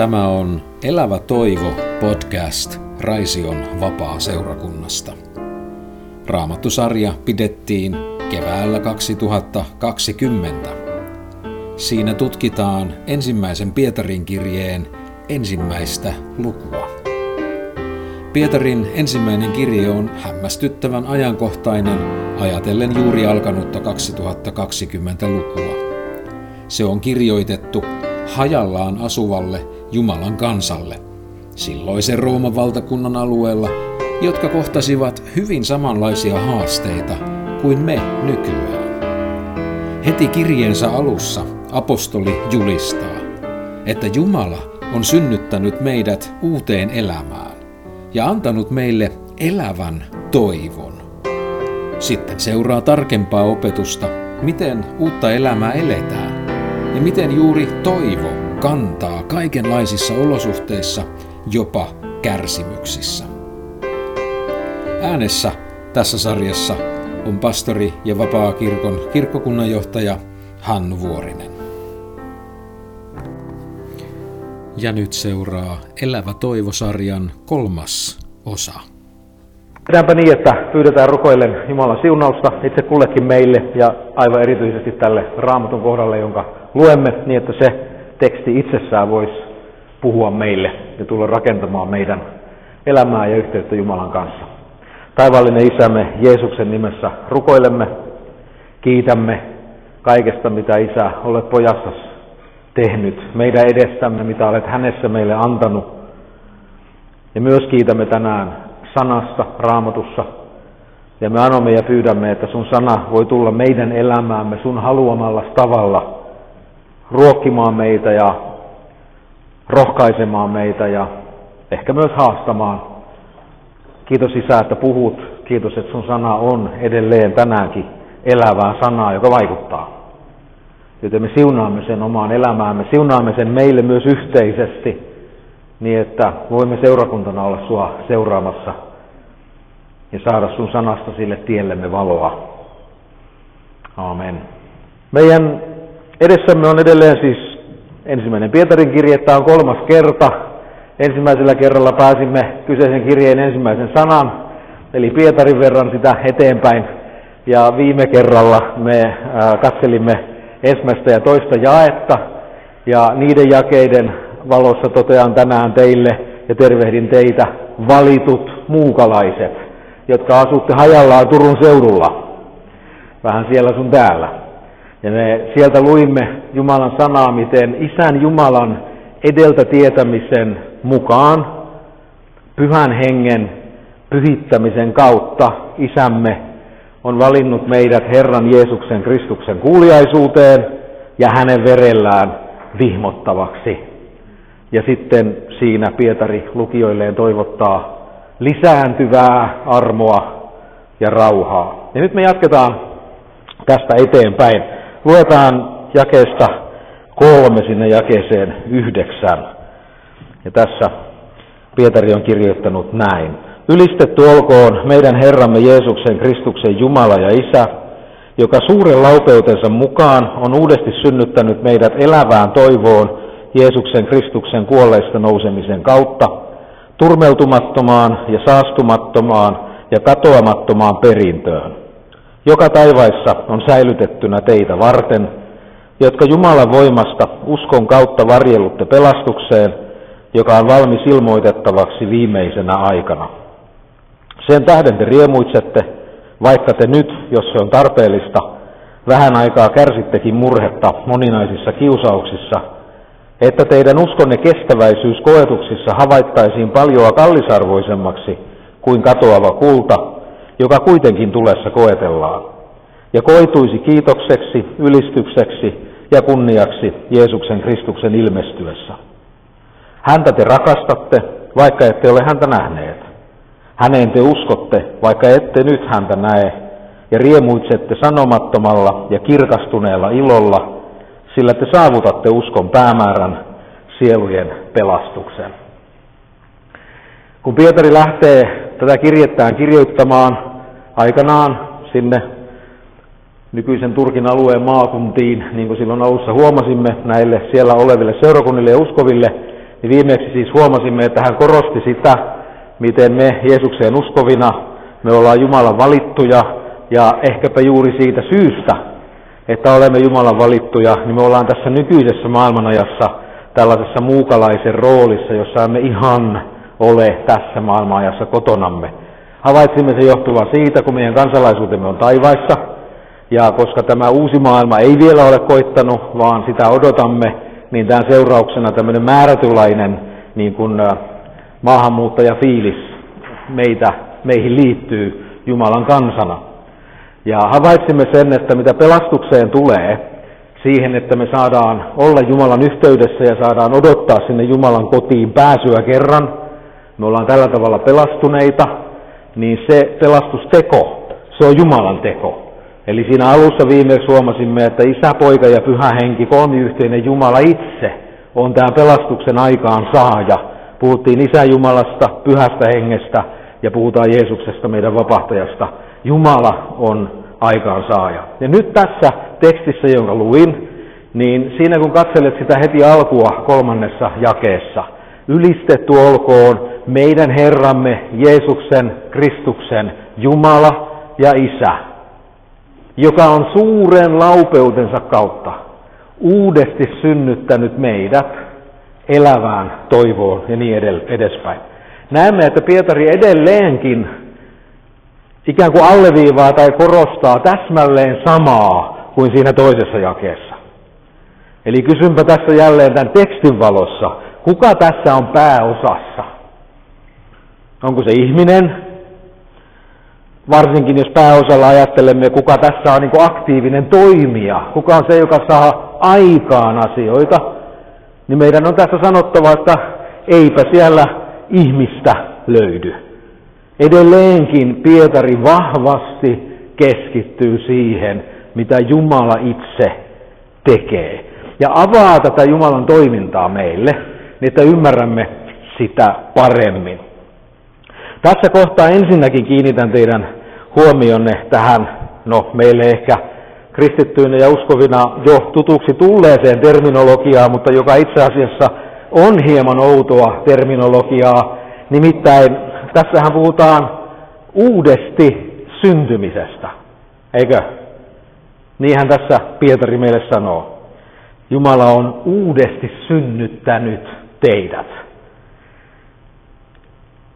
Tämä on Elävä toivo podcast Raision vapaa-seurakunnasta. Raamattusarja pidettiin keväällä 2020. Siinä tutkitaan ensimmäisen Pietarin kirjeen ensimmäistä lukua. Pietarin ensimmäinen kirje on hämmästyttävän ajankohtainen ajatellen juuri alkanutta 2020 lukua. Se on kirjoitettu hajallaan asuvalle Jumalan kansalle, silloisen Rooman valtakunnan alueella, jotka kohtasivat hyvin samanlaisia haasteita kuin me nykyään. Heti kirjeensä alussa apostoli julistaa, että Jumala on synnyttänyt meidät uuteen elämään ja antanut meille elävän toivon. Sitten seuraa tarkempaa opetusta, miten uutta elämää eletään ja miten juuri toivo kantaa kaikenlaisissa olosuhteissa, jopa kärsimyksissä. Äänessä tässä sarjassa on pastori ja vapaa-kirkon kirkkokunnanjohtaja Hannu Vuorinen. Ja nyt seuraa Elävä toivosarjan kolmas osa. Tehdäänpä niin, että pyydetään rukoillen Jumalan siunausta itse kullekin meille ja aivan erityisesti tälle raamatun kohdalle, jonka luemme, niin että se teksti itsessään voisi puhua meille ja tulla rakentamaan meidän elämää ja yhteyttä Jumalan kanssa. Taivaallinen Isämme Jeesuksen nimessä rukoilemme, kiitämme kaikesta, mitä Isä olet pojassa tehnyt meidän edessämme, mitä olet hänessä meille antanut. Ja myös kiitämme tänään sanasta raamatussa. Ja me anomme ja pyydämme, että sun sana voi tulla meidän elämäämme sun haluamalla tavalla ruokkimaan meitä ja rohkaisemaan meitä ja ehkä myös haastamaan. Kiitos Isä, että puhut. Kiitos, että sun sana on edelleen tänäänkin elävää sanaa, joka vaikuttaa. Joten me siunaamme sen omaan elämäämme, siunaamme sen meille myös yhteisesti, niin että voimme seurakuntana olla sua seuraamassa ja saada sun sanasta sille tiellemme valoa. Amen. Meidän edessämme on edelleen siis ensimmäinen Pietarin kirje, tämä on kolmas kerta. Ensimmäisellä kerralla pääsimme kyseisen kirjeen ensimmäisen sanan, eli Pietarin verran sitä eteenpäin. Ja viime kerralla me katselimme ensimmäistä ja toista jaetta, ja niiden jakeiden valossa totean tänään teille ja tervehdin teitä valitut muukalaiset, jotka asutte hajallaan Turun seudulla, vähän siellä sun täällä. Ja me sieltä luimme Jumalan sanaa, miten Isän Jumalan edeltä tietämisen mukaan pyhän hengen pyhittämisen kautta Isämme on valinnut meidät Herran Jeesuksen Kristuksen kuuliaisuuteen ja hänen verellään vihmottavaksi. Ja sitten siinä Pietari lukijoilleen toivottaa lisääntyvää armoa ja rauhaa. Ja nyt me jatketaan tästä eteenpäin. Luetaan jakeesta kolme sinne jakeeseen yhdeksän. Ja tässä Pietari on kirjoittanut näin. Ylistetty olkoon meidän Herramme Jeesuksen Kristuksen Jumala ja Isä, joka suuren laupeutensa mukaan on uudesti synnyttänyt meidät elävään toivoon Jeesuksen Kristuksen kuolleista nousemisen kautta, turmeltumattomaan ja saastumattomaan ja katoamattomaan perintöön, joka taivaissa on säilytettynä teitä varten, jotka Jumalan voimasta uskon kautta varjelutte pelastukseen, joka on valmis ilmoitettavaksi viimeisenä aikana. Sen tähden te riemuitsette, vaikka te nyt, jos se on tarpeellista, vähän aikaa kärsittekin murhetta moninaisissa kiusauksissa, että teidän uskonne kestäväisyys koetuksissa havaittaisiin paljoa kallisarvoisemmaksi kuin katoava kulta, joka kuitenkin tulessa koetellaan, ja koituisi kiitokseksi, ylistykseksi ja kunniaksi Jeesuksen Kristuksen ilmestyessä. Häntä te rakastatte, vaikka ette ole häntä nähneet. Häneen te uskotte, vaikka ette nyt häntä näe, ja riemuitsette sanomattomalla ja kirkastuneella ilolla, sillä te saavutatte uskon päämäärän, sielujen pelastuksen. Kun Pietari lähtee tätä kirjettään kirjoittamaan aikanaan sinne nykyisen Turkin alueen maakuntiin, niin kuin silloin alussa huomasimme näille siellä oleville seurakunnille ja uskoville, niin viimeksi siis huomasimme, että hän korosti sitä, miten me Jeesukseen uskovina, me ollaan Jumalan valittuja, ja ehkäpä juuri siitä syystä, että olemme Jumalan valittuja, niin me ollaan tässä nykyisessä maailmanajassa tällaisessa muukalaisen roolissa, jossa emme ihan ole tässä maailmanajassa kotonamme. Havaitsimme se johtuvan siitä, kun meidän kansalaisuutemme on taivaissa, ja koska tämä uusi maailma ei vielä ole koittanut, vaan sitä odotamme, niin tämän seurauksena tämmöinen määrätylainen niin kuin, maahanmuuttajafiilis meitä, meihin liittyy Jumalan kansana. Ja havaitsimme sen, että mitä pelastukseen tulee, siihen, että me saadaan olla Jumalan yhteydessä ja saadaan odottaa sinne Jumalan kotiin pääsyä kerran, me ollaan tällä tavalla pelastuneita, niin se pelastusteko, se on Jumalan teko. Eli siinä alussa viimeksi huomasimme, että Isä, Poika ja Pyhä Henki, kolmiyhteinen Jumala itse, on tämä pelastuksen aikaan saaja. Puhuttiin Isä Jumalasta, Pyhästä Hengestä ja puhutaan Jeesuksesta, meidän vapahtajasta. Jumala on aikaansaaja. Ja nyt tässä tekstissä, jonka luin, niin siinä kun katselet sitä heti alkua kolmannessa jakeessa, ylistetty olkoon meidän Herramme Jeesuksen Kristuksen Jumala ja Isä, joka on suuren laupeutensa kautta uudesti synnyttänyt meidät elävään toivoon ja niin edespäin. Näemme, että Pietari edelleenkin ikään kuin alleviivaa tai korostaa täsmälleen samaa kuin siinä toisessa jakeessa. Eli kysynpä tässä jälleen tämän tekstin valossa, kuka tässä on pääosassa? Onko se ihminen? Varsinkin jos pääosalla ajattelemme, kuka tässä on niin aktiivinen toimija, kuka on se, joka saa aikaan asioita, niin meidän on tässä sanottava, että eipä siellä ihmistä löydy. Edelleenkin Pietari vahvasti keskittyy siihen, mitä Jumala itse tekee. Ja avaa tätä Jumalan toimintaa meille, niin että ymmärrämme sitä paremmin. Tässä kohtaa ensinnäkin kiinnitän teidän huomionne tähän, no meille ehkä kristittyinä ja uskovina jo tutuksi tulleeseen terminologiaan, mutta joka itse asiassa on hieman outoa terminologiaa. Nimittäin tässähän puhutaan uudesti syntymisestä, eikö? Niinhän tässä Pietari meille sanoo. Jumala on uudesti synnyttänyt teidät.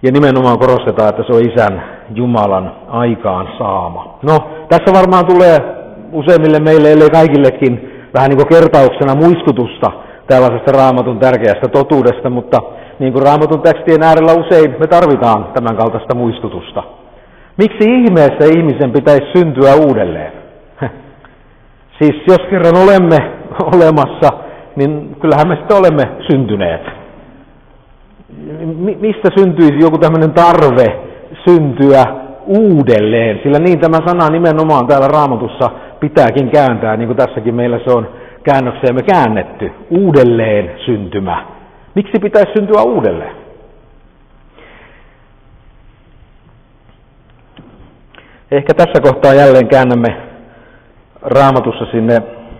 Ja nimenomaan korostetaan, että se on isän Jumalan aikaan saama. No, tässä varmaan tulee useimmille meille, ellei kaikillekin, vähän niin kuin kertauksena muistutusta tällaisesta raamatun tärkeästä totuudesta, mutta niin kuin raamatun tekstien äärellä usein me tarvitaan tämän kaltaista muistutusta. Miksi ihmeessä ihmisen pitäisi syntyä uudelleen? siis jos kerran olemme olemassa, niin kyllähän me sitten olemme syntyneet. Mistä syntyisi joku tämmöinen tarve syntyä uudelleen? Sillä niin tämä sana nimenomaan täällä raamatussa pitääkin kääntää, niin kuin tässäkin meillä se on käännökseemme käännetty. Uudelleen syntymä. Miksi pitäisi syntyä uudelleen? Ehkä tässä kohtaa jälleen käännämme raamatussa sinne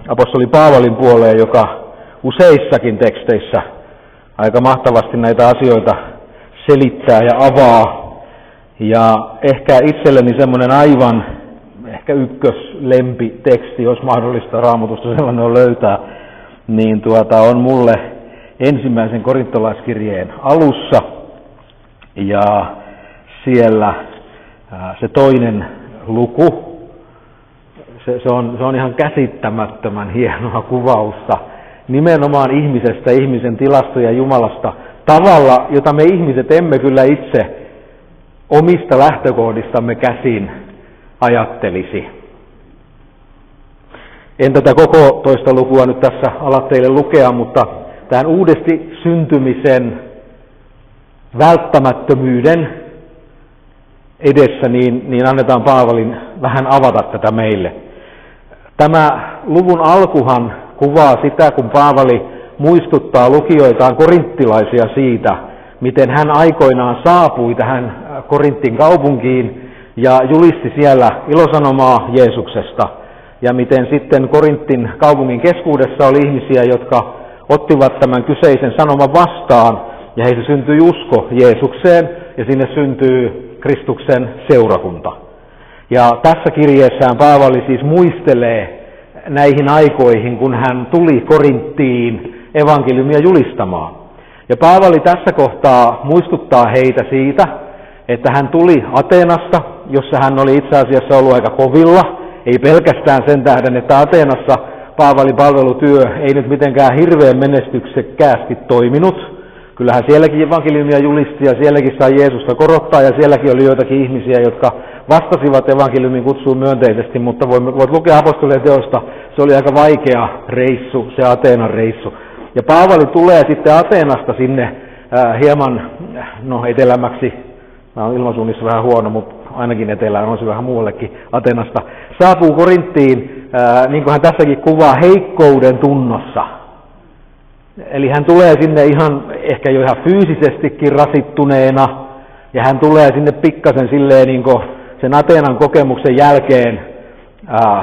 apostoli Paavalin puoleen, joka useissakin teksteissä aika mahtavasti näitä asioita selittää ja avaa. Ja ehkä itselleni semmoinen aivan ehkä ykköslempi teksti, jos mahdollista raamatusta sellainen on löytää, niin tuota, on mulle ensimmäisen korintolaiskirjeen alussa ja siellä se toinen luku, se, se, on, se on ihan käsittämättömän hienoa kuvausta nimenomaan ihmisestä, ihmisen tilasta ja Jumalasta tavalla, jota me ihmiset emme kyllä itse omista lähtökohdistamme käsin ajattelisi. En tätä koko toista lukua nyt tässä ala teille lukea, mutta tähän uudesti syntymisen välttämättömyyden edessä, niin, niin annetaan Paavalin vähän avata tätä meille. Tämä luvun alkuhan kuvaa sitä, kun Paavali muistuttaa lukijoitaan korinttilaisia siitä, miten hän aikoinaan saapui tähän Korintin kaupunkiin ja julisti siellä ilosanomaa Jeesuksesta. Ja miten sitten Korintin kaupungin keskuudessa oli ihmisiä, jotka ottivat tämän kyseisen sanoman vastaan ja heissä syntyi usko Jeesukseen ja sinne syntyy Kristuksen seurakunta. Ja tässä kirjeessään Paavali siis muistelee näihin aikoihin, kun hän tuli Korinttiin evankeliumia julistamaan. Ja Paavali tässä kohtaa muistuttaa heitä siitä, että hän tuli Ateenasta, jossa hän oli itse asiassa ollut aika kovilla, ei pelkästään sen tähden, että Ateenassa Paavalin palvelutyö ei nyt mitenkään hirveän menestyksekkäästi toiminut. Kyllähän sielläkin evankeliumia julisti ja sielläkin sai Jeesusta korottaa ja sielläkin oli joitakin ihmisiä, jotka vastasivat evankeliumin kutsuun myönteisesti, mutta voit lukea apostolien teosta, se oli aika vaikea reissu, se Ateenan reissu. Ja Paavali tulee sitten Ateenasta sinne äh, hieman no, etelämäksi, mä olen ilmasuunnissa vähän huono, mutta ainakin etelään on se vähän muuallekin Atenasta, saapuu Korinttiin, ää, niin kuin hän tässäkin kuvaa, heikkouden tunnossa. Eli hän tulee sinne ihan, ehkä jo ihan fyysisestikin rasittuneena, ja hän tulee sinne pikkasen silleen niin sen Ateenan kokemuksen jälkeen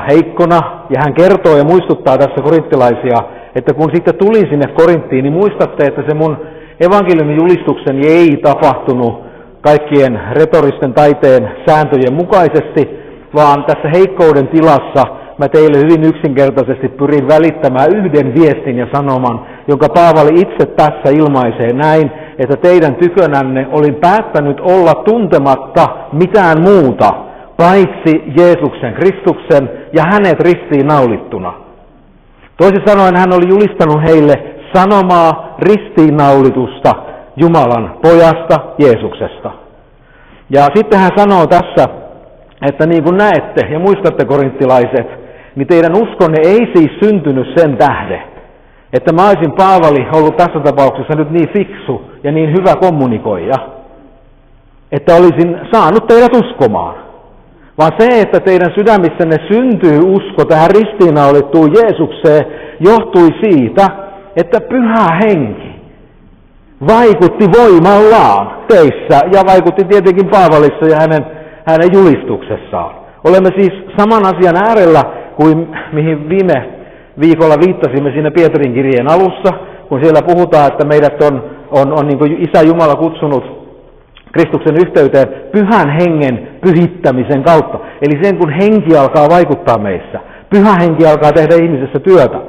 heikkona, ja hän kertoo ja muistuttaa tässä korinttilaisia, että kun sitten tulin sinne Korinttiin, niin muistatte, että se mun evankeliumin julistuksen ei tapahtunut kaikkien retoristen taiteen sääntöjen mukaisesti, vaan tässä heikkouden tilassa mä teille hyvin yksinkertaisesti pyrin välittämään yhden viestin ja sanoman, jonka Paavali itse tässä ilmaisee näin, että teidän tykönänne olin päättänyt olla tuntematta mitään muuta, paitsi Jeesuksen Kristuksen ja hänet ristiin naulittuna. Toisin sanoen hän oli julistanut heille sanomaa ristiinnaulitusta, Jumalan pojasta Jeesuksesta. Ja sitten hän sanoo tässä, että niin kuin näette ja muistatte korinttilaiset, niin teidän uskonne ei siis syntynyt sen tähden, että mä olisin Paavali ollut tässä tapauksessa nyt niin fiksu ja niin hyvä kommunikoija, että olisin saanut teidät uskomaan. Vaan se, että teidän sydämissänne syntyy usko tähän ristiinnaulittuun Jeesukseen, johtui siitä, että pyhä henki vaikutti voimallaan teissä ja vaikutti tietenkin Paavalissa ja hänen, hänen julistuksessaan. Olemme siis saman asian äärellä kuin mihin viime viikolla viittasimme siinä Pietarin kirjeen alussa, kun siellä puhutaan, että meidät on, on, on niin Isä Jumala kutsunut Kristuksen yhteyteen pyhän hengen pyhittämisen kautta. Eli sen kun henki alkaa vaikuttaa meissä. Pyhä henki alkaa tehdä ihmisessä työtä.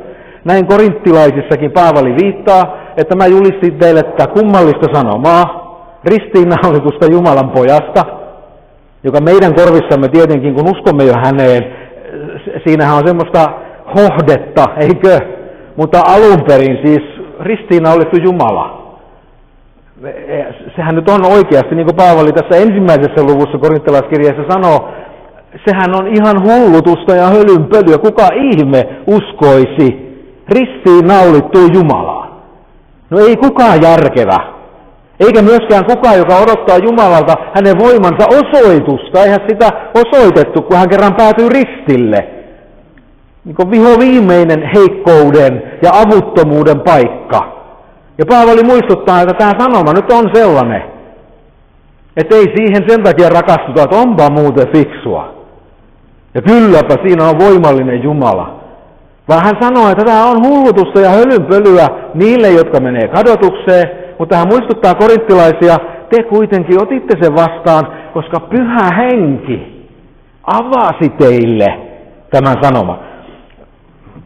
Näin korinttilaisissakin Paavali viittaa, että mä julistin teille tätä kummallista sanomaa, ristiinnaulitusta Jumalan pojasta, joka meidän korvissamme tietenkin, kun uskomme jo häneen, siinähän on semmoista hohdetta, eikö? Mutta alun perin siis ristiinnaulittu Jumala. Sehän nyt on oikeasti, niin kuin Paavali tässä ensimmäisessä luvussa korinttilaiskirjeessä sanoo, sehän on ihan hullutusta ja hölynpölyä. Kuka ihme uskoisi ristiin naulittuun Jumalaan. No ei kukaan järkevä. Eikä myöskään kukaan, joka odottaa Jumalalta hänen voimansa osoitusta. Eihän sitä osoitettu, kun hän kerran päätyy ristille. Niin kuin viho viimeinen heikkouden ja avuttomuuden paikka. Ja Paavali muistuttaa, että tämä sanoma nyt on sellainen, että ei siihen sen takia rakastuta, että onpa muuten fiksua. Ja kylläpä siinä on voimallinen Jumala. Vaan hän sanoo, että tämä on hullutusta ja hölynpölyä niille, jotka menee kadotukseen, mutta hän muistuttaa korinttilaisia, te kuitenkin otitte sen vastaan, koska pyhä henki avasi teille tämän sanoman.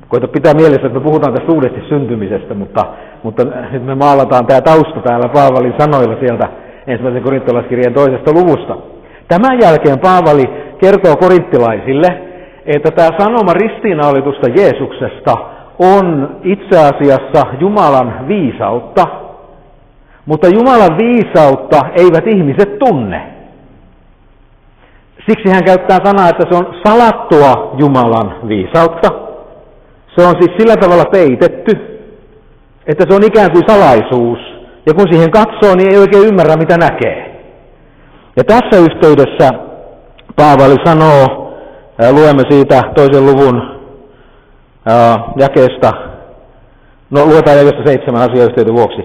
Koita pitää mielessä, että me puhutaan tästä uudesti syntymisestä, mutta, mutta nyt me maalataan tämä tausta täällä Paavalin sanoilla sieltä ensimmäisen korinttilaiskirjan toisesta luvusta. Tämän jälkeen Paavali kertoo korinttilaisille, että tämä sanoma ristiinnaulitusta Jeesuksesta on itse asiassa Jumalan viisautta, mutta Jumalan viisautta eivät ihmiset tunne. Siksi hän käyttää sanaa, että se on salattua Jumalan viisautta. Se on siis sillä tavalla peitetty, että se on ikään kuin salaisuus. Ja kun siihen katsoo, niin ei oikein ymmärrä, mitä näkee. Ja tässä yhteydessä Paavali sanoo Luemme siitä toisen luvun jakeesta, no luetaan jakeesta seitsemän asiayhteyden vuoksi.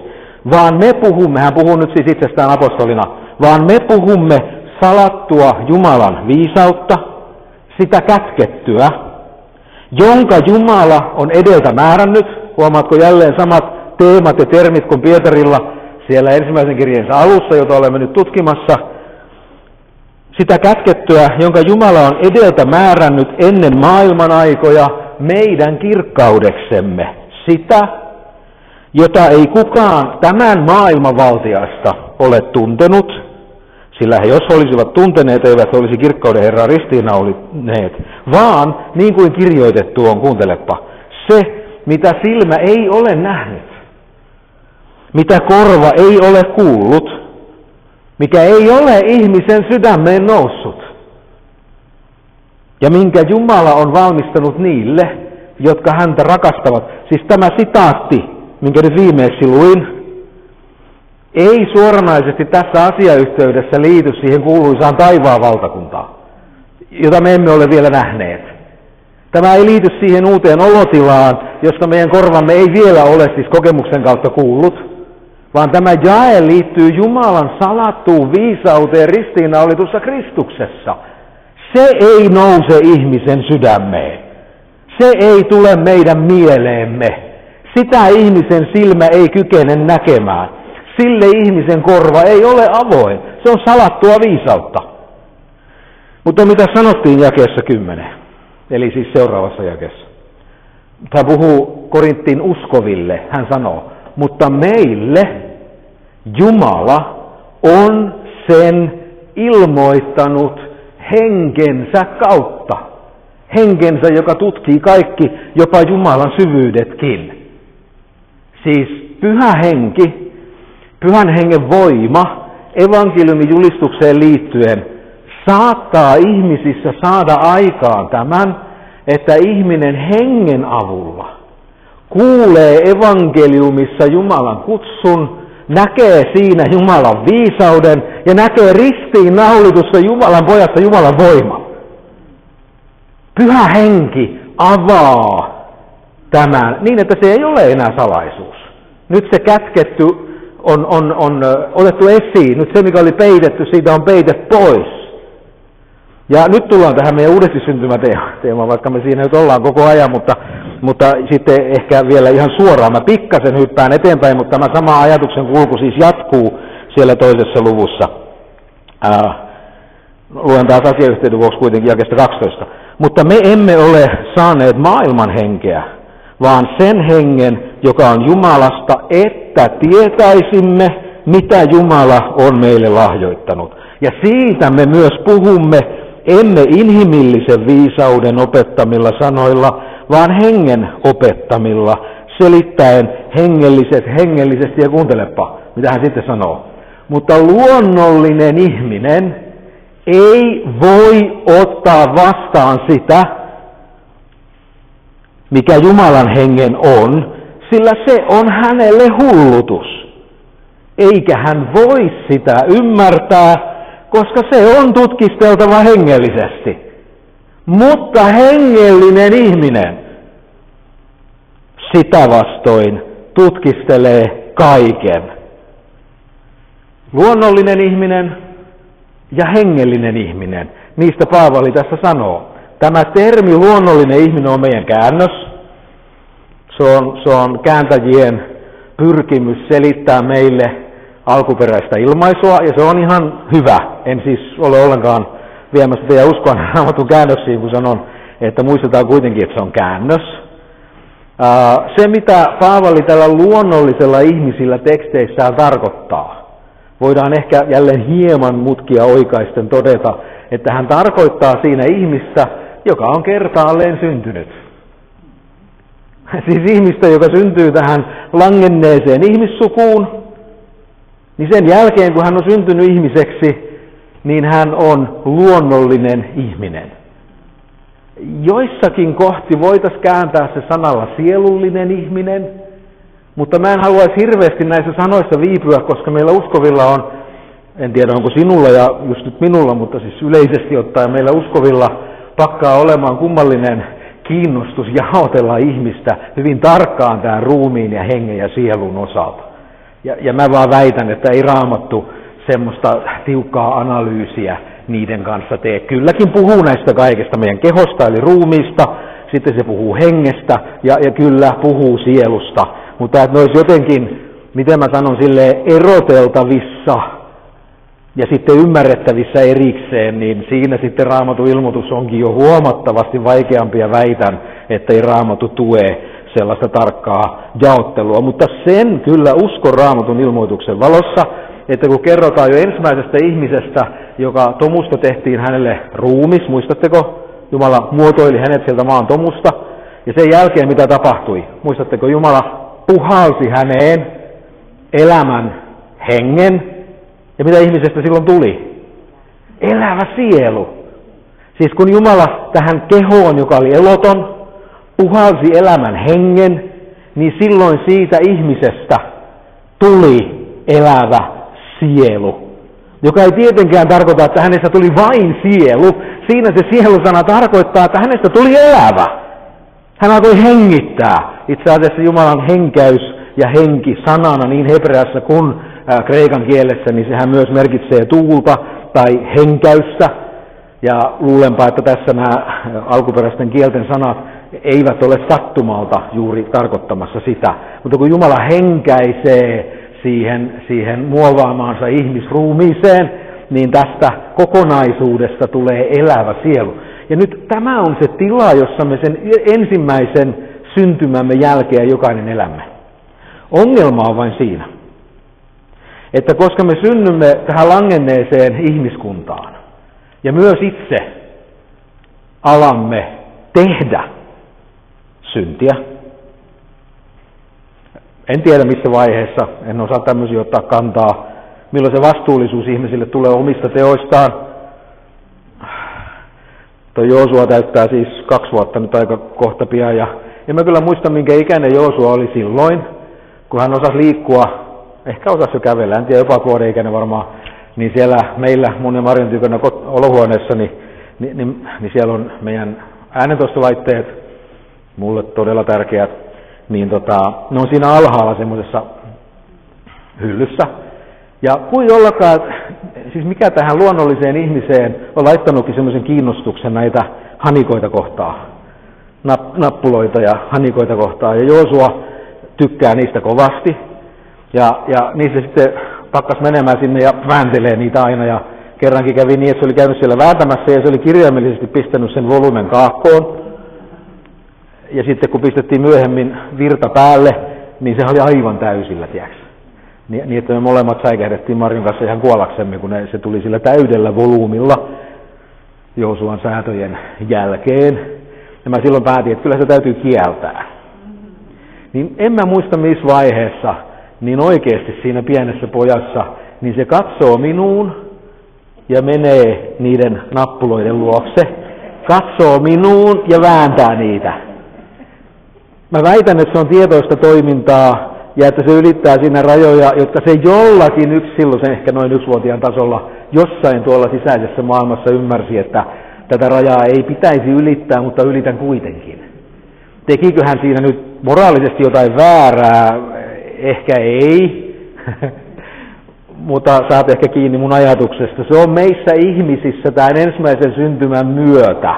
Vaan me puhumme, hän puhuu nyt siis itsestään apostolina, vaan me puhumme salattua Jumalan viisautta, sitä kätkettyä, jonka Jumala on edeltä määrännyt, huomaatko jälleen samat teemat ja termit kuin Pietarilla siellä ensimmäisen kirjeensa alussa, jota olemme nyt tutkimassa. Sitä kätkettyä, jonka Jumala on edeltä määrännyt ennen maailman aikoja meidän kirkkaudeksemme. Sitä, jota ei kukaan tämän maailman valtiasta ole tuntenut, sillä he jos olisivat tunteneet, eivät olisi kirkkauden Herraa ristiinnaulitneet, vaan niin kuin kirjoitettu on, kuuntelepa, se, mitä silmä ei ole nähnyt, mitä korva ei ole kuullut, mikä ei ole ihmisen sydämeen noussut, ja minkä Jumala on valmistanut niille, jotka häntä rakastavat. Siis tämä sitaatti, minkä nyt viimeksi luin, ei suoranaisesti tässä asiayhteydessä liity siihen kuuluisaan taivaan valtakuntaan, jota me emme ole vielä nähneet. Tämä ei liity siihen uuteen olotilaan, josta meidän korvamme ei vielä ole siis kokemuksen kautta kuullut, vaan tämä jae liittyy Jumalan salattuun viisauteen ristiinnaulitussa Kristuksessa. Se ei nouse ihmisen sydämeen. Se ei tule meidän mieleemme. Sitä ihmisen silmä ei kykene näkemään. Sille ihmisen korva ei ole avoin. Se on salattua viisautta. Mutta mitä sanottiin jakeessa 10, eli siis seuraavassa jakeessa. Hän puhuu Korinttiin uskoville. Hän sanoo, mutta meille Jumala on sen ilmoittanut henkensä kautta. Henkensä, joka tutkii kaikki, jopa Jumalan syvyydetkin. Siis pyhä henki pyhän hengen voima evankeliumin julistukseen liittyen saattaa ihmisissä saada aikaan tämän, että ihminen hengen avulla kuulee evankeliumissa Jumalan kutsun, näkee siinä Jumalan viisauden ja näkee ristiin naulitussa Jumalan pojassa Jumalan voima. Pyhä henki avaa tämän niin, että se ei ole enää salaisuus. Nyt se kätketty on, on, on otettu esiin. Nyt se, mikä oli peitetty, siitä on peite pois. Ja nyt tullaan tähän meidän uudesti syntymäteemaan, vaikka me siinä nyt ollaan koko ajan, mutta, mutta sitten ehkä vielä ihan suoraan. Mä pikkasen hyppään eteenpäin, mutta tämä sama ajatuksen kulku siis jatkuu siellä toisessa luvussa. Ää, luen taas asiayhteyden vuoksi kuitenkin jakesta 12. Mutta me emme ole saaneet maailman henkeä, vaan sen hengen, joka on Jumalasta, että tietäisimme, mitä Jumala on meille lahjoittanut. Ja siitä me myös puhumme, emme inhimillisen viisauden opettamilla sanoilla, vaan hengen opettamilla, selittäen hengelliset, hengellisesti, ja kuuntelepa, mitä hän sitten sanoo. Mutta luonnollinen ihminen ei voi ottaa vastaan sitä, mikä Jumalan hengen on, sillä se on hänelle hullutus. Eikä hän voi sitä ymmärtää, koska se on tutkisteltava hengellisesti. Mutta hengellinen ihminen sitä vastoin tutkistelee kaiken. Luonnollinen ihminen ja hengellinen ihminen, niistä Paavali tässä sanoo. Tämä termi luonnollinen ihminen on meidän käännös. Se on, se on kääntäjien pyrkimys selittää meille alkuperäistä ilmaisua, ja se on ihan hyvä. En siis ole ollenkaan viemässä teidän uskoa raamatun käännöksiin, kun sanon, että muistetaan kuitenkin, että se on käännös. Se, mitä Paavali tällä luonnollisella ihmisillä teksteissään tarkoittaa, voidaan ehkä jälleen hieman mutkia oikaisten todeta, että hän tarkoittaa siinä ihmistä, joka on kertaalleen syntynyt. Siis ihmistä, joka syntyy tähän langenneeseen ihmissukuun, niin sen jälkeen kun hän on syntynyt ihmiseksi, niin hän on luonnollinen ihminen. Joissakin kohti voitaisiin kääntää se sanalla sielullinen ihminen, mutta mä en haluaisi hirveästi näissä sanoissa viipyä, koska meillä uskovilla on, en tiedä onko sinulla ja just nyt minulla, mutta siis yleisesti ottaen meillä uskovilla pakkaa olemaan kummallinen kiinnostus jaotella ihmistä hyvin tarkkaan tämän ruumiin ja hengen ja sielun osalta. Ja, ja mä vaan väitän, että ei raamattu semmoista tiukkaa analyysiä niiden kanssa tee. Kylläkin puhuu näistä kaikesta meidän kehosta eli ruumiista, sitten se puhuu hengestä ja, ja kyllä puhuu sielusta. Mutta että ne olisi jotenkin, miten mä sanon, sille eroteltavissa ja sitten ymmärrettävissä erikseen, niin siinä sitten raamatun ilmoitus onkin jo huomattavasti vaikeampi ja väitän, että ei raamatu tue sellaista tarkkaa jaottelua. Mutta sen kyllä uskon raamatun ilmoituksen valossa, että kun kerrotaan jo ensimmäisestä ihmisestä, joka tomusta tehtiin hänelle ruumis, muistatteko? Jumala muotoili hänet sieltä maan tomusta. Ja sen jälkeen mitä tapahtui? Muistatteko, Jumala puhalsi häneen elämän hengen. Ja mitä ihmisestä silloin tuli? Elävä sielu. Siis kun Jumala tähän kehoon, joka oli eloton, puhalsi elämän hengen, niin silloin siitä ihmisestä tuli elävä sielu. Joka ei tietenkään tarkoita, että hänestä tuli vain sielu. Siinä se sielusana tarkoittaa, että hänestä tuli elävä. Hän alkoi hengittää. Itse asiassa Jumalan henkäys ja henki sanana niin hebreassa kuin kreikan kielessä, niin sehän myös merkitsee tuulta tai henkäystä. Ja luulenpa, että tässä nämä alkuperäisten kielten sanat eivät ole sattumalta juuri tarkoittamassa sitä. Mutta kun Jumala henkäisee siihen, siihen muovaamaansa ihmisruumiiseen, niin tästä kokonaisuudesta tulee elävä sielu. Ja nyt tämä on se tila, jossa me sen ensimmäisen syntymämme jälkeen jokainen elämme. Ongelma on vain siinä, että koska me synnymme tähän langenneeseen ihmiskuntaan, ja myös itse alamme tehdä syntiä, en tiedä missä vaiheessa, en osaa tämmöisiä ottaa kantaa, milloin se vastuullisuus ihmisille tulee omista teoistaan. Tuo Joosua täyttää siis kaksi vuotta nyt aika kohta pian ja en mä kyllä muista minkä ikäinen Joosua oli silloin, kun hän osasi liikkua, ehkä osasi jo kävellä, en tiedä jopa vuoden varmaan, niin siellä meillä mun ja Marjan tykönä olohuoneessa, niin, niin, niin, niin siellä on meidän äänentoistolaitteet, mulle todella tärkeät, niin tota, ne on siinä alhaalla semmoisessa hyllyssä. Ja kuin ollakaan, siis mikä tähän luonnolliseen ihmiseen on laittanutkin semmoisen kiinnostuksen näitä hanikoita kohtaa, nappuloita ja hanikoita kohtaa. Ja Joosua tykkää niistä kovasti. Ja, ja niissä sitten takkas menemään sinne ja vääntelee niitä aina. Ja kerrankin kävi niin, että se oli käynyt siellä vääntämässä ja se oli kirjaimellisesti pistänyt sen volumen kaakkoon ja sitten kun pistettiin myöhemmin virta päälle, niin se oli aivan täysillä, tiedätkö? Niin, niin, että me molemmat säikähdettiin Marjun kanssa ihan kuollaksemme, kun ne, se tuli sillä täydellä volyymilla Joosuan säätöjen jälkeen. Ja mä silloin päätin, että kyllä se täytyy kieltää. Niin en mä muista missä vaiheessa, niin oikeasti siinä pienessä pojassa, niin se katsoo minuun ja menee niiden nappuloiden luokse, katsoo minuun ja vääntää niitä. Mä väitän, että se on tietoista toimintaa ja että se ylittää siinä rajoja, jotka se jollakin yksi silloin, ehkä noin yksivuotiaan tasolla, jossain tuolla sisäisessä maailmassa ymmärsi, että tätä rajaa ei pitäisi ylittää, mutta ylitän kuitenkin. Tekikö hän siinä nyt moraalisesti jotain väärää? Ehkä ei, mutta saat ehkä kiinni mun ajatuksesta. Se on meissä ihmisissä tämän ensimmäisen syntymän myötä.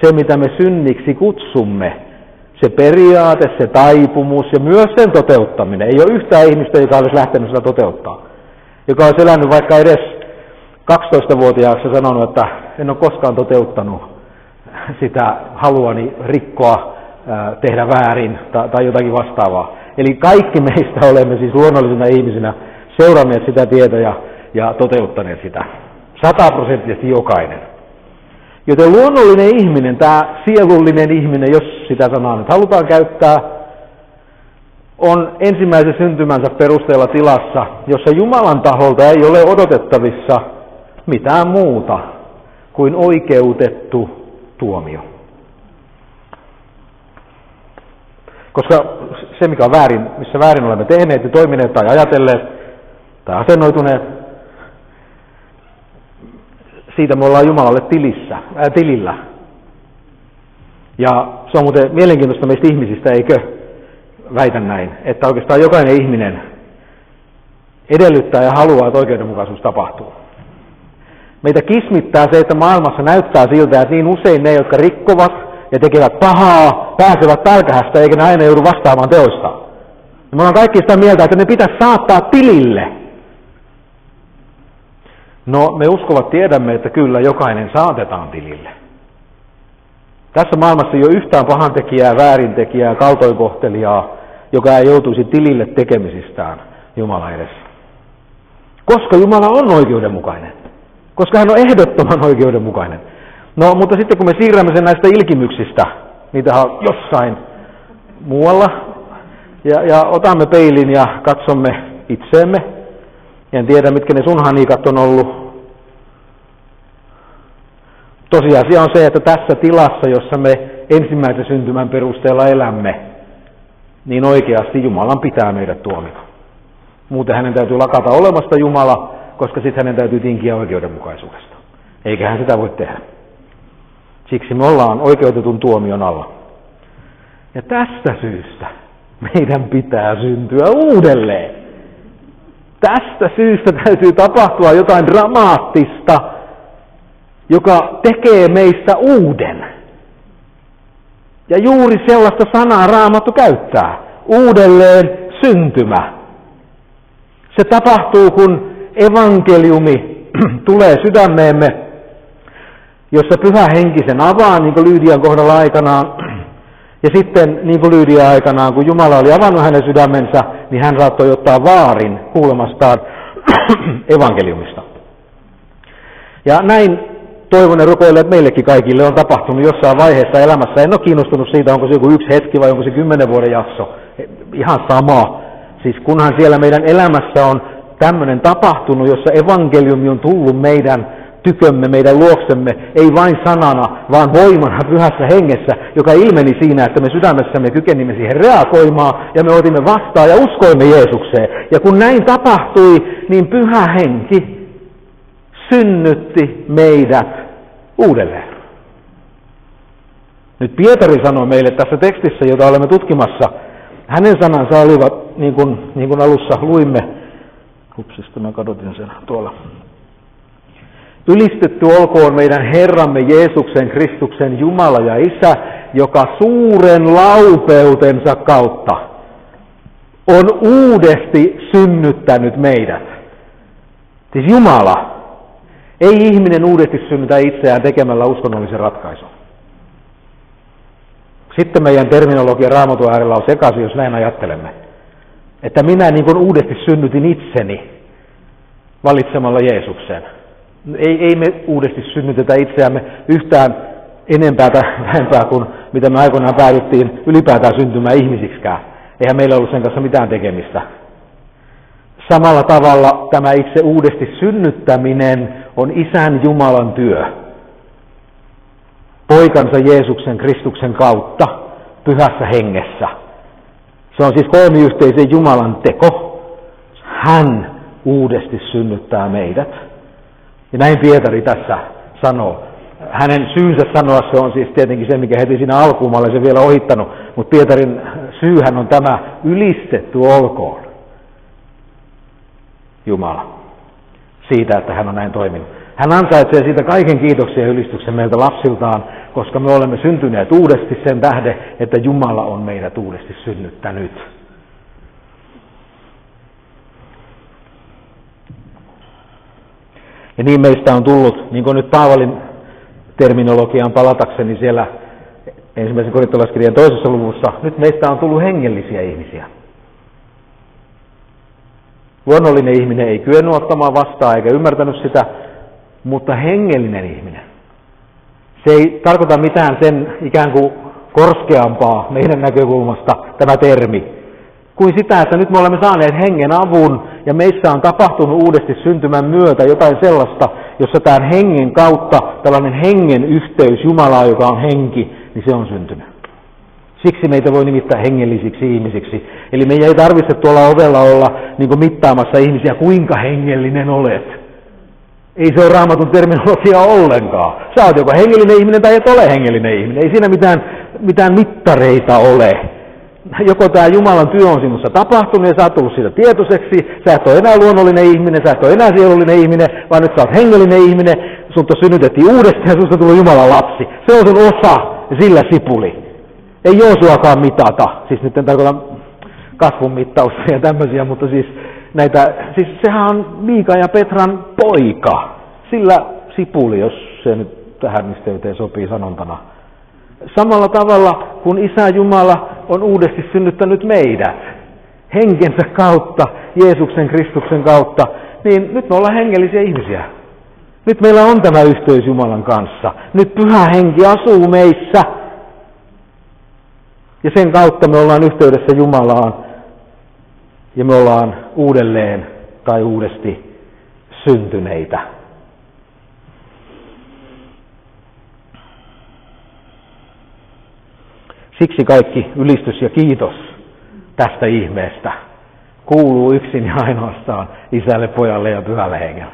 Se, mitä me synniksi kutsumme, se periaate, se taipumus ja myös sen toteuttaminen. Ei ole yhtään ihmistä, joka olisi lähtenyt sitä toteuttaa. Joka olisi elänyt vaikka edes 12-vuotiaaksi sanonut, että en ole koskaan toteuttanut sitä haluani rikkoa, tehdä väärin tai, jotakin vastaavaa. Eli kaikki meistä olemme siis luonnollisina ihmisinä seuranneet sitä tietä ja, ja toteuttaneet sitä. Sataprosenttisesti jokainen. Joten luonnollinen ihminen, tämä sielullinen ihminen, jos sitä sanaa nyt halutaan käyttää, on ensimmäisen syntymänsä perusteella tilassa, jossa Jumalan taholta ei ole odotettavissa mitään muuta kuin oikeutettu tuomio. Koska se, mikä on väärin, missä väärin olemme tehneet ja toimineet tai ajatelleet tai asennoituneet, siitä me ollaan Jumalalle tilissä, ää, tilillä. Ja se on muuten mielenkiintoista meistä ihmisistä, eikö? Väitän näin, että oikeastaan jokainen ihminen edellyttää ja haluaa, että oikeudenmukaisuus tapahtuu. Meitä kismittää se, että maailmassa näyttää siltä, että niin usein ne, jotka rikkovat ja tekevät pahaa, pääsevät pälkähästä eikä ne aina joudu vastaamaan teoista. Ja me ollaan kaikki sitä mieltä, että ne pitäisi saattaa tilille. No, me uskovat tiedämme, että kyllä jokainen saatetaan tilille. Tässä maailmassa ei ole yhtään pahantekijää, väärintekijää, kaltoinkohtelijaa, joka ei joutuisi tilille tekemisistään Jumala edessä. Koska Jumala on oikeudenmukainen. Koska hän on ehdottoman oikeudenmukainen. No, mutta sitten kun me siirrämme sen näistä ilkimyksistä, niitä on jossain muualla, ja, ja otamme peilin ja katsomme itseemme, en tiedä mitkä ne sun hanikat on ollut. Tosiasia on se, että tässä tilassa, jossa me ensimmäisen syntymän perusteella elämme, niin oikeasti Jumalan pitää meidät tuomita. Muuten hänen täytyy lakata olemasta Jumala, koska sitten hänen täytyy tinkiä oikeudenmukaisuudesta. Eikä hän sitä voi tehdä. Siksi me ollaan oikeutetun tuomion alla. Ja tästä syystä meidän pitää syntyä uudelleen. Tästä syystä täytyy tapahtua jotain dramaattista, joka tekee meistä uuden. Ja juuri sellaista sanaa Raamattu käyttää. Uudelleen syntymä. Se tapahtuu, kun evankeliumi tulee sydämeemme, jossa pyhä henki sen avaa, niin kuin Lyydian kohdalla aikanaan. Ja sitten, niin kuin Lyydia aikanaan, kun Jumala oli avannut hänen sydämensä, niin hän saattoi ottaa vaarin kuulemastaan evankeliumista. Ja näin toivon ja rukoilen, että meillekin kaikille on tapahtunut jossain vaiheessa elämässä. En ole kiinnostunut siitä, onko se joku yksi hetki vai onko se kymmenen vuoden jakso. Ihan sama. Siis kunhan siellä meidän elämässä on tämmöinen tapahtunut, jossa evankeliumi on tullut meidän tykömme, meidän luoksemme, ei vain sanana, vaan voimana pyhässä hengessä, joka ilmeni siinä, että me sydämessämme kykenimme siihen reagoimaan ja me otimme vastaan ja uskoimme Jeesukseen. Ja kun näin tapahtui, niin pyhä henki synnytti meidät uudelleen. Nyt Pietari sanoi meille tässä tekstissä, jota olemme tutkimassa, hänen sanansa olivat, niin kuin, niin kuin alussa luimme, Hupsista mä kadotin sen tuolla. Ylistetty olkoon meidän Herramme Jeesuksen Kristuksen Jumala ja Isä, joka suuren laupeutensa kautta on uudesti synnyttänyt meidät. Siis Jumala. Ei ihminen uudesti synnytä itseään tekemällä uskonnollisen ratkaisun. Sitten meidän terminologia raamatun äärellä on sekaisin, jos näin ajattelemme. Että minä niin kuin uudesti synnytin itseni valitsemalla Jeesuksen. Ei, ei me uudesti synnytetä itseämme yhtään enempää tai vähempää kuin mitä me aikoinaan päädyttiin ylipäätään syntymään ihmisiksikään. Eihän meillä ollut sen kanssa mitään tekemistä. Samalla tavalla tämä itse uudesti synnyttäminen on Isän Jumalan työ. Poikansa Jeesuksen Kristuksen kautta pyhässä hengessä. Se on siis kolmiyhteisen Jumalan teko. Hän uudesti synnyttää meidät. Ja näin Pietari tässä sanoo. Hänen syynsä sanoa se on siis tietenkin se, mikä heti siinä alkuun, sen vielä ohittanut, mutta Pietarin syyhän on tämä ylistetty olkoon. Jumala. Siitä, että hän on näin toiminut. Hän ansaitsee siitä kaiken kiitoksen ja ylistyksen meiltä lapsiltaan, koska me olemme syntyneet uudesti sen tähden, että Jumala on meidät uudesti synnyttänyt. Ja niin meistä on tullut, niin kuin nyt Paavalin terminologiaan palatakseni siellä ensimmäisen korintolaiskirjan toisessa luvussa, nyt meistä on tullut hengellisiä ihmisiä. Luonnollinen ihminen ei kyennyt ottamaan vastaan eikä ymmärtänyt sitä, mutta hengellinen ihminen. Se ei tarkoita mitään sen ikään kuin korskeampaa meidän näkökulmasta tämä termi, kuin sitä, että nyt me olemme saaneet hengen avun ja meissä on tapahtunut uudesti syntymän myötä jotain sellaista, jossa tämän hengen kautta tällainen hengen yhteys Jumalaa, joka on henki, niin se on syntynyt. Siksi meitä voi nimittää hengellisiksi ihmisiksi. Eli meidän ei tarvitse tuolla ovella olla niin mittaamassa ihmisiä, kuinka hengellinen olet. Ei se ole raamatun terminologia ollenkaan. Sä oot joko hengellinen ihminen tai et ole hengellinen ihminen. Ei siinä mitään, mitään mittareita ole joko tämä Jumalan työ on sinussa tapahtunut ja sä oot tullut siitä tietoiseksi, sä et ole enää luonnollinen ihminen, sä et ole enää sielullinen ihminen, vaan nyt sä oot hengellinen ihminen, sun synnytettiin uudestaan ja susta tullut Jumalan lapsi. Se on sun osa sillä sipuli. Ei Joosuakaan mitata, siis nyt en tarkoita kasvun mittausta ja tämmöisiä, mutta siis näitä, siis sehän on Miika ja Petran poika, sillä sipuli, jos se nyt tähän nisteyteen sopii sanontana. Samalla tavalla kuin Isä Jumala on uudesti synnyttänyt meidät henkensä kautta, Jeesuksen Kristuksen kautta, niin nyt me ollaan hengellisiä ihmisiä. Nyt meillä on tämä yhteys Jumalan kanssa. Nyt pyhä henki asuu meissä. Ja sen kautta me ollaan yhteydessä Jumalaan. Ja me ollaan uudelleen tai uudesti syntyneitä. Siksi kaikki ylistys ja kiitos tästä ihmeestä kuuluu yksin ja ainoastaan isälle, pojalle ja pyhälle hengelle.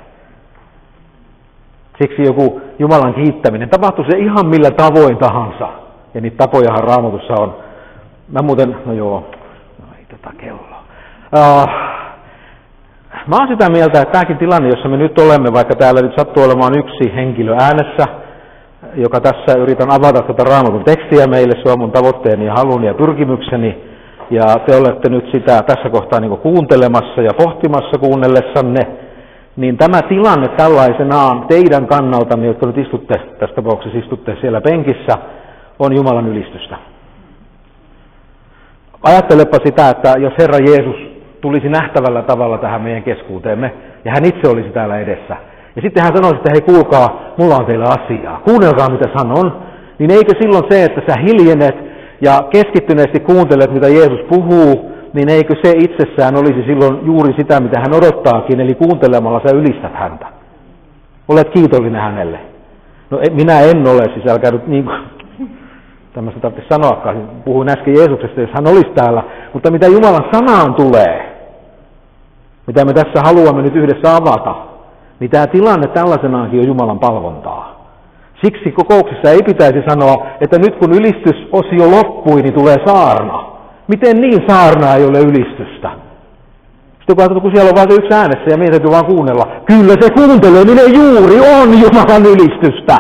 Siksi joku Jumalan kiittäminen, tapahtuu se ihan millä tavoin tahansa. Ja niitä tapojahan raamatussa on. Mä muuten, no joo, no ei tätä kelloa. Uh, mä oon sitä mieltä, että tämäkin tilanne, jossa me nyt olemme, vaikka täällä nyt sattuu olemaan yksi henkilö äänessä, joka tässä yritän avata tätä raamatun tekstiä meille, se on mun tavoitteeni ja haluni ja pyrkimykseni, ja te olette nyt sitä tässä kohtaa niin kuuntelemassa ja pohtimassa kuunnellessanne, niin tämä tilanne tällaisenaan teidän kannaltanne, jotka nyt istutte, tässä tapauksessa istutte siellä penkissä, on Jumalan ylistystä. Ajattelepa sitä, että jos Herra Jeesus tulisi nähtävällä tavalla tähän meidän keskuuteemme, ja hän itse olisi täällä edessä, ja sitten hän sanoisi, että hei kuulkaa, mulla on teillä asiaa, kuunnelkaa mitä sanon, niin eikö silloin se, että sä hiljenet ja keskittyneesti kuuntelet, mitä Jeesus puhuu, niin eikö se itsessään olisi silloin juuri sitä, mitä hän odottaakin, eli kuuntelemalla sä ylistät häntä. Olet kiitollinen hänelle. No minä en ole, siis älkää nyt niin kuin, tämmöistä tarvitse sanoakaan, puhuin äsken Jeesuksesta, jos hän olisi täällä, mutta mitä Jumalan sanaan tulee, mitä me tässä haluamme nyt yhdessä avata, niin tämä tilanne tällaisenaankin on Jumalan palvontaa. Siksi kokouksessa ei pitäisi sanoa, että nyt kun ylistysosio loppui, niin tulee saarna. Miten niin saarna ei ole ylistystä? Sitten kun siellä on vain yksi äänessä ja meidän täytyy vaan kuunnella. Kyllä se kuunteleminen juuri on Jumalan ylistystä.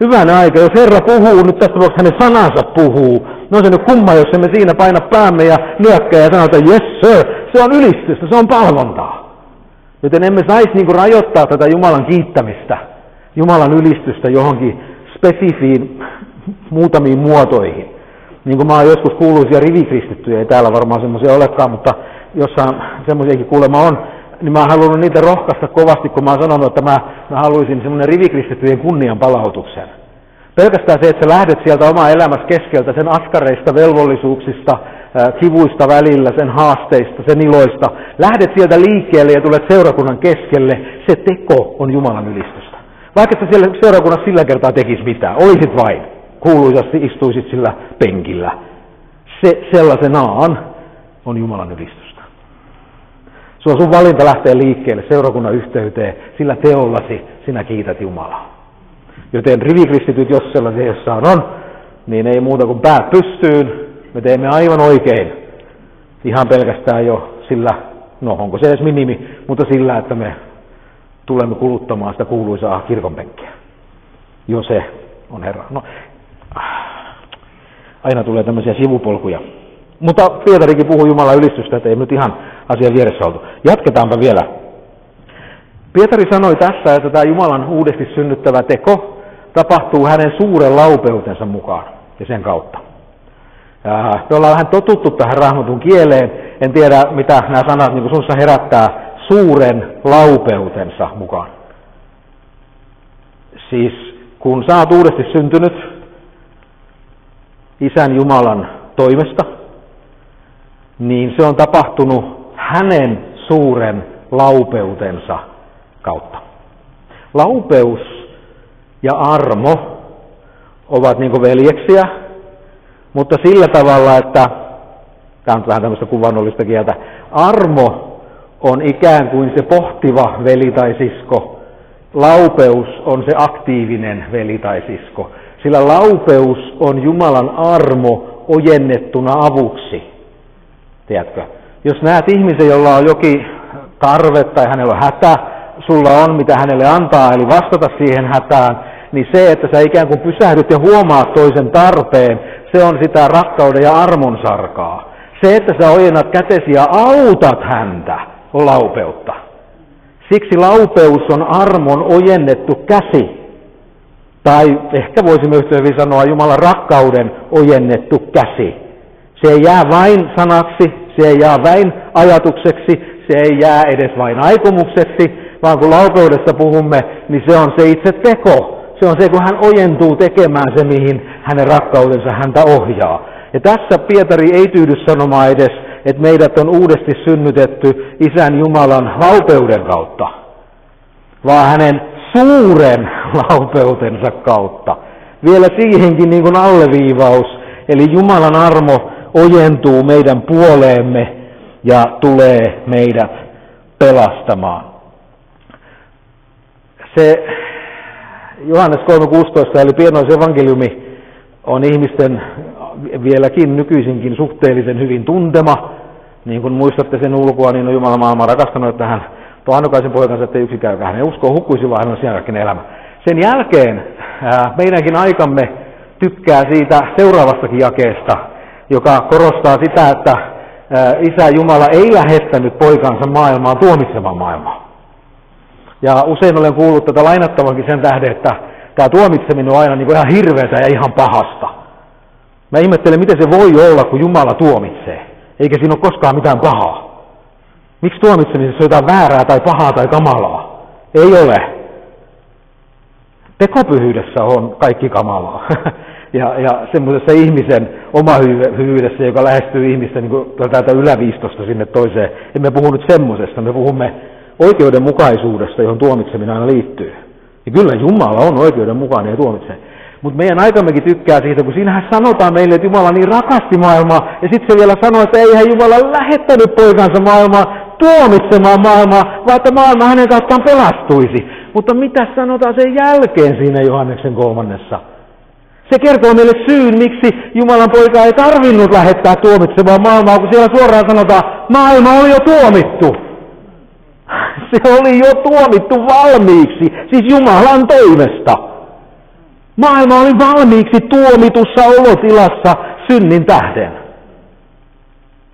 Hyvänä aika, jos Herra puhuu, nyt tästä tapauksessa hänen sanansa puhuu. No se nyt kumma, jos emme siinä paina päämme ja nyökkää ja sanota, yes sir, se on ylistystä, se on palvontaa. Joten emme saisi niin rajoittaa tätä Jumalan kiittämistä, Jumalan ylistystä johonkin spesifiin muutamiin muotoihin. Niin kuin mä oon joskus kuuluisia rivikristittyjä, ei täällä varmaan semmoisia olekaan, mutta jossain semmoisiakin kuulema on, niin mä halunnut niitä rohkaista kovasti, kun mä oon sanonut, että mä, mä haluaisin semmoinen rivikristittyjen kunnian palautuksen. Pelkästään se, että sä lähdet sieltä oma elämässä keskeltä, sen askareista, velvollisuuksista, kivuista välillä, sen haasteista, sen iloista. Lähdet sieltä liikkeelle ja tulet seurakunnan keskelle. Se teko on Jumalan ylistystä. Vaikka sä siellä seurakunnassa sillä kertaa tekis mitään, olisit vain kuuluisasti istuisit sillä penkillä. Se sellaisenaan on Jumalan ylistystä. Se on sun valinta lähteä liikkeelle seurakunnan yhteyteen, sillä teollasi sinä kiität Jumalaa. Joten rivikristityt, jos sellaisia jossain on, niin ei muuta kuin päät pystyyn. Me teemme aivan oikein. Ihan pelkästään jo sillä, no onko se edes minimi, mutta sillä, että me tulemme kuluttamaan sitä kuuluisaa kirkonpenkkiä. Jo se on Herra. No, aina tulee tämmöisiä sivupolkuja. Mutta Pietarikin puhuu Jumalan ylistystä, että ei nyt ihan asian vieressä oltu. Jatketaanpa vielä. Pietari sanoi tässä, että tämä Jumalan uudesti synnyttävä teko tapahtuu hänen suuren laupeutensa mukaan ja sen kautta. Me ollaan vähän totuttu tähän raamatun kieleen. En tiedä, mitä nämä sanat niin sinussa herättää suuren laupeutensa mukaan. Siis kun sä oot uudesti syntynyt, Isän Jumalan toimesta, niin se on tapahtunut hänen suuren laupeutensa kautta. Laupeus ja armo ovat niin veljeksiä, mutta sillä tavalla, että tämä on vähän tämmöistä kuvannollista kieltä, armo on ikään kuin se pohtiva veli tai sisko, laupeus on se aktiivinen veli tai sisko. Sillä laupeus on Jumalan armo ojennettuna avuksi. Tiedätkö? Jos näet ihmisen, jolla on jokin tarve tai hänellä on hätä, sulla on mitä hänelle antaa, eli vastata siihen hätään, niin se, että sä ikään kuin pysähdyt ja huomaat toisen tarpeen, se on sitä rakkauden ja armon sarkaa. Se, että sä ojennat kätesi ja autat häntä, on laupeutta. Siksi laupeus on armon ojennettu käsi. Tai ehkä voisimme yhtä hyvin sanoa Jumalan rakkauden ojennettu käsi. Se ei jää vain sanaksi, se ei jää vain ajatukseksi, se ei jää edes vain aikomukseksi, vaan kun laupeudesta puhumme, niin se on se itse teko. Se on se, kun hän ojentuu tekemään se, mihin hänen rakkautensa häntä ohjaa. Ja tässä Pietari ei tyydy sanomaan edes, että meidät on uudesti synnytetty Isän Jumalan laupeuden kautta, vaan hänen suuren laupeutensa kautta. Vielä siihenkin niin kuin alleviivaus, eli Jumalan armo ojentuu meidän puoleemme ja tulee meidät pelastamaan. Se Johannes 3.16 eli pienois evankeliumi on ihmisten vieläkin nykyisinkin suhteellisen hyvin tuntema. Niin kuin muistatte sen ulkoa, niin on Jumala maailma rakastanut, että hän tuo annokaisen poikansa, että yksikään hänen uskoo hukkuisi, vaan hän on sielläkin elämä. Sen jälkeen meidänkin aikamme tykkää siitä seuraavastakin jakeesta, joka korostaa sitä, että Isä Jumala ei lähettänyt poikansa maailmaan tuomitsemaan maailmaa. Ja usein olen kuullut tätä lainattavankin sen tähden, että tämä tuomitseminen on aina niin kuin ihan hirveätä ja ihan pahasta. Mä ihmettelen, miten se voi olla, kun Jumala tuomitsee, eikä siinä ole koskaan mitään pahaa. Miksi tuomitsemisessa on jotain väärää tai pahaa tai kamalaa? Ei ole. Tekopyhyydessä on kaikki kamalaa. ja, ja semmoisessa ihmisen oma hyvyydessä, joka lähestyy ihmistä niin kuin täältä yläviistosta sinne toiseen. Emme puhu nyt semmoisesta, me puhumme oikeudenmukaisuudesta, johon tuomitseminen aina liittyy. Ja kyllä Jumala on oikeudenmukainen ja tuomitsee. Mutta meidän aikammekin tykkää siitä, kun siinähän sanotaan meille, että Jumala niin rakasti maailmaa, ja sitten se vielä sanoo, että eihän Jumala lähettänyt poikansa maailmaa tuomitsemaan maailmaa, vaan että maailma hänen kauttaan pelastuisi. Mutta mitä sanotaan sen jälkeen siinä Johanneksen kolmannessa? Se kertoo meille syyn, miksi Jumalan poika ei tarvinnut lähettää tuomitsemaan maailmaa, kun siellä suoraan sanotaan, maailma oli jo tuomittu. Se oli jo tuomittu valmiiksi, siis Jumalan toimesta. Maailma oli valmiiksi tuomitussa olotilassa synnin tähden.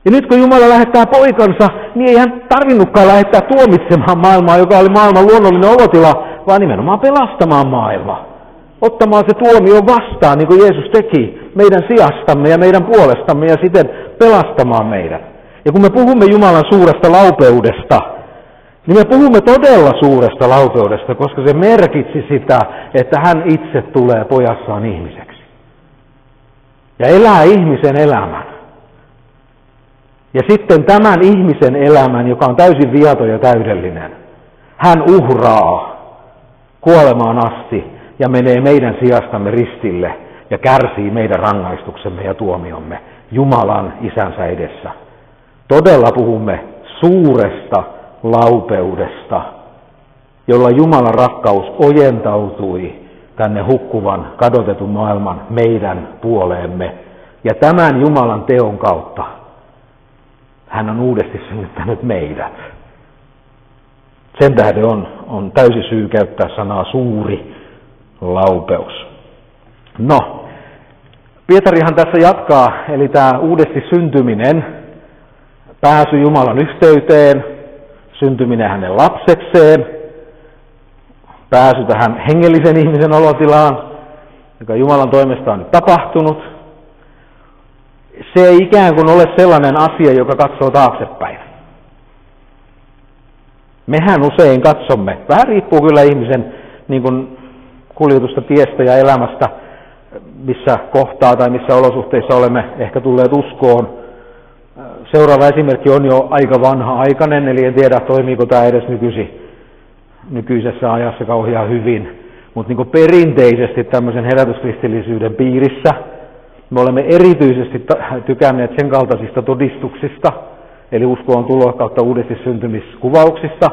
Ja nyt kun Jumala lähettää poikansa, niin ei hän tarvinnutkaan lähettää tuomitsemaan maailmaa, joka oli maailman luonnollinen olotila, vaan nimenomaan pelastamaan maailmaa. Ottamaan se tuomio vastaan, niin kuin Jeesus teki meidän sijastamme ja meidän puolestamme ja siten pelastamaan meidät. Ja kun me puhumme Jumalan suuresta laupeudesta, niin me puhumme todella suuresta laupeudesta, koska se merkitsi sitä, että hän itse tulee pojassaan ihmiseksi. Ja elää ihmisen elämän. Ja sitten tämän ihmisen elämän, joka on täysin viaton ja täydellinen, hän uhraa kuolemaan asti ja menee meidän sijastamme ristille ja kärsii meidän rangaistuksemme ja tuomiomme Jumalan isänsä edessä. Todella puhumme suuresta laupeudesta, jolla Jumalan rakkaus ojentautui tänne hukkuvan, kadotetun maailman meidän puoleemme. Ja tämän Jumalan teon kautta hän on uudesti synnyttänyt meidät. Sen tähden on, on täysi syy käyttää sanaa suuri laupeus. No, Pietarihan tässä jatkaa, eli tämä uudesti syntyminen, pääsy Jumalan yhteyteen, syntyminen hänen lapsekseen, pääsy tähän hengellisen ihmisen olotilaan, joka Jumalan toimesta on nyt tapahtunut. Se ei ikään kuin ole sellainen asia, joka katsoo taaksepäin. Mehän usein katsomme, vähän riippuu kyllä ihmisen niin kuin kuljetusta tiestä ja elämästä, missä kohtaa tai missä olosuhteissa olemme ehkä tulleet uskoon Seuraava esimerkki on jo aika vanha aikainen, eli en tiedä toimiiko tämä edes nykyisi, nykyisessä ajassa kauhean hyvin. Mutta niin perinteisesti tämmöisen herätyskristillisyyden piirissä me olemme erityisesti tykänneet sen kaltaisista todistuksista, eli uskoon tulo kautta uudesti syntymiskuvauksista,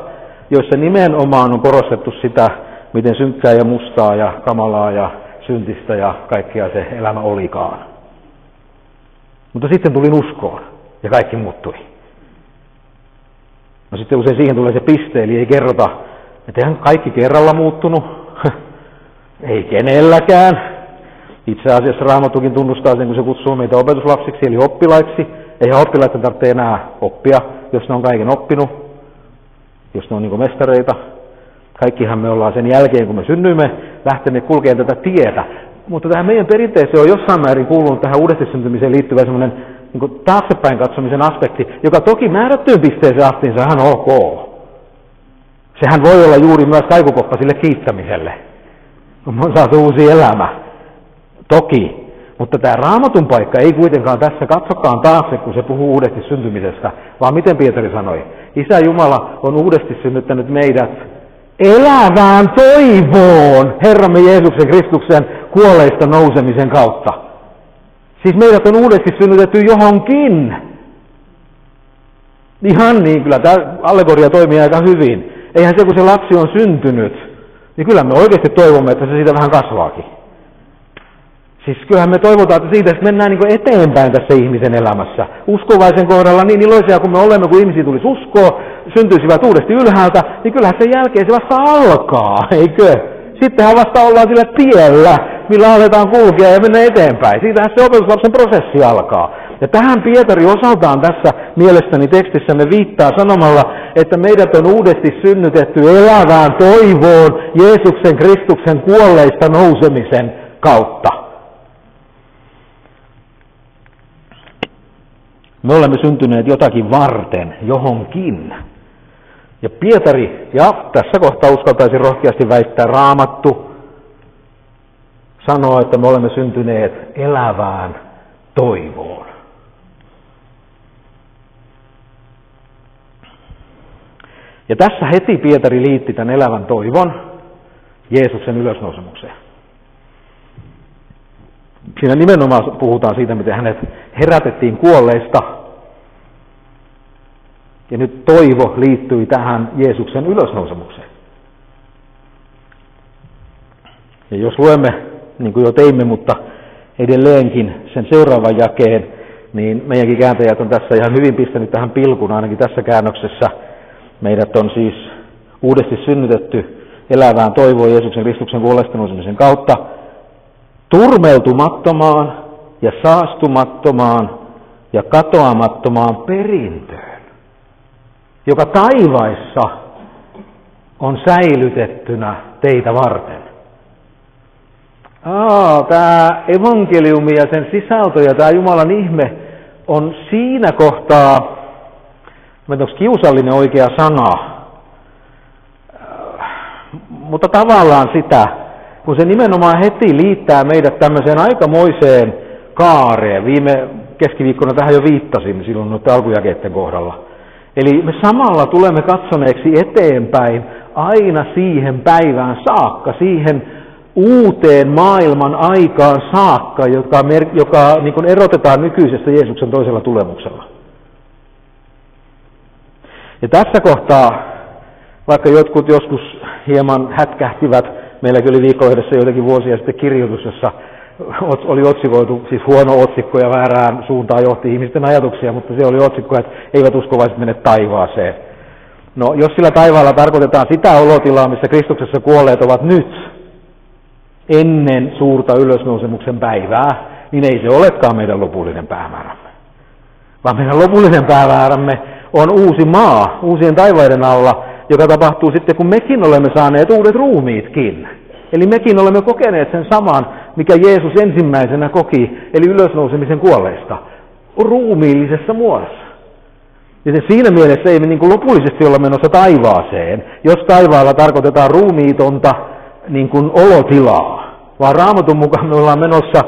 joissa nimenomaan on korostettu sitä, miten synkkää ja mustaa ja kamalaa ja syntistä ja kaikkea se elämä olikaan. Mutta sitten tulin uskoon ja kaikki muuttui. No sitten usein siihen tulee se piste, eli ei kerrota, että eihän kaikki kerralla muuttunut. Ei kenelläkään. Itse asiassa Raamatukin tunnustaa sen, kun se kutsuu meitä opetuslapsiksi, eli oppilaiksi. Eihän oppilaiden tarvitse enää oppia, jos ne on kaiken oppinut, jos ne on niin mestareita. Kaikkihan me ollaan sen jälkeen, kun me synnyimme, lähteneet kulkemaan tätä tietä. Mutta tähän meidän perinteeseen on jossain määrin kuulunut tähän uudesti syntymiseen liittyvä sellainen niin taaksepäin katsomisen aspekti, joka toki määrättyyn pisteeseen asti on ihan ok. Sehän voi olla juuri myös kaikukoppa sille kiittämiselle, kun saa se uusi elämä. Toki. Mutta tämä raamatun paikka ei kuitenkaan tässä katsokaan taakse, kun se puhuu uudesti syntymisestä, vaan miten Pietari sanoi, Isä Jumala on uudesti synnyttänyt meidät elävään toivoon Herramme Jeesuksen Kristuksen kuolleista nousemisen kautta. Siis meidät on uudesti synnytetty johonkin. Ihan niin, kyllä tämä allegoria toimii aika hyvin. Eihän se, kun se lapsi on syntynyt, niin kyllä me oikeasti toivomme, että se siitä vähän kasvaakin. Siis kyllähän me toivotaan, että siitä mennään niin eteenpäin tässä ihmisen elämässä. Uskovaisen kohdalla niin iloisia kuin me olemme, kun ihmisiä tulisi uskoa, syntyisivät uudesti ylhäältä, niin kyllähän sen jälkeen se vasta alkaa, eikö? Sittenhän vasta ollaan sillä tiellä, millä aletaan kulkea ja mennä eteenpäin. Siitähän se opetuslapsen prosessi alkaa. Ja tähän Pietari osaltaan tässä mielestäni tekstissämme viittaa sanomalla, että meidät on uudesti synnytetty elävään toivoon Jeesuksen Kristuksen kuolleista nousemisen kautta. Me olemme syntyneet jotakin varten, johonkin. Ja Pietari, ja tässä kohtaa uskaltaisin rohkeasti väittää raamattu, sanoo, että me olemme syntyneet elävään toivoon. Ja tässä heti Pietari liitti tämän elävän toivon Jeesuksen ylösnousemukseen. Siinä nimenomaan puhutaan siitä, miten hänet herätettiin kuolleista. Ja nyt toivo liittyi tähän Jeesuksen ylösnousemukseen. Ja jos luemme, niin kuin jo teimme, mutta edelleenkin sen seuraavan jakeen, niin meidänkin kääntäjät on tässä ihan hyvin pistänyt tähän pilkun, ainakin tässä käännöksessä. Meidät on siis uudesti synnytetty elävään toivoon Jeesuksen Kristuksen kuolesta kautta turmeltumattomaan ja saastumattomaan ja katoamattomaan perintöön, joka taivaissa on säilytettynä teitä varten. Aa, tämä evankeliumi ja sen sisältö ja tämä Jumalan ihme on siinä kohtaa, mä en kiusallinen oikea sana, mutta tavallaan sitä, kun se nimenomaan heti liittää meidät tämmöiseen aikamoiseen kaareen. Viime keskiviikkona tähän jo viittasin silloin noiden alkujakeiden kohdalla. Eli me samalla tulemme katsoneeksi eteenpäin aina siihen päivään saakka, siihen uuteen maailman aikaan saakka, joka, joka niin kuin erotetaan nykyisestä Jeesuksen toisella tulemuksella. Ja tässä kohtaa, vaikka jotkut joskus hieman hätkähtivät Meilläkin oli viikkolehdessä joitakin vuosia sitten kirjoitus, jossa oli otsikoitu, siis huono otsikko ja väärään suuntaan johti ihmisten ajatuksia, mutta se oli otsikko, että eivät uskovaiset mene taivaaseen. No, jos sillä taivaalla tarkoitetaan sitä olotilaa, missä Kristuksessa kuolleet ovat nyt, ennen suurta ylösnousemuksen päivää, niin ei se olekaan meidän lopullinen päämäärämme. Vaan meidän lopullinen päämäärämme on uusi maa, uusien taivaiden alla, joka tapahtuu sitten, kun mekin olemme saaneet uudet ruumiitkin. Eli mekin olemme kokeneet sen saman, mikä Jeesus ensimmäisenä koki, eli ylösnousemisen kuolleista, ruumiillisessa muodossa. Ja siinä mielessä ei me niin kuin lopullisesti olla menossa taivaaseen, jos taivaalla tarkoitetaan ruumiitonta niin kuin olotilaa, vaan raamatun mukaan me ollaan menossa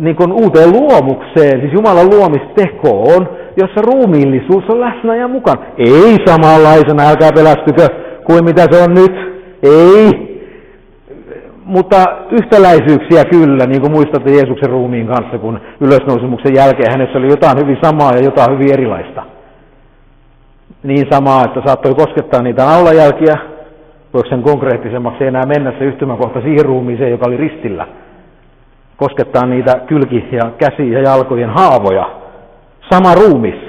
niin kuin uuteen luomukseen, siis Jumalan luomistekoon, jossa ruumiillisuus on läsnä ja mukaan. Ei samanlaisena, älkää pelästykö, kuin mitä se on nyt. Ei. Mutta yhtäläisyyksiä kyllä, niin kuin muistatte Jeesuksen ruumiin kanssa, kun ylösnousemuksen jälkeen hänessä oli jotain hyvin samaa ja jotain hyvin erilaista. Niin samaa, että saattoi koskettaa niitä naulajälkiä, voiko sen konkreettisemmaksi enää mennä se yhtymäkohta siihen ruumiiseen, joka oli ristillä. Koskettaa niitä kylki- ja käsi- ja jalkojen haavoja, sama ruumis.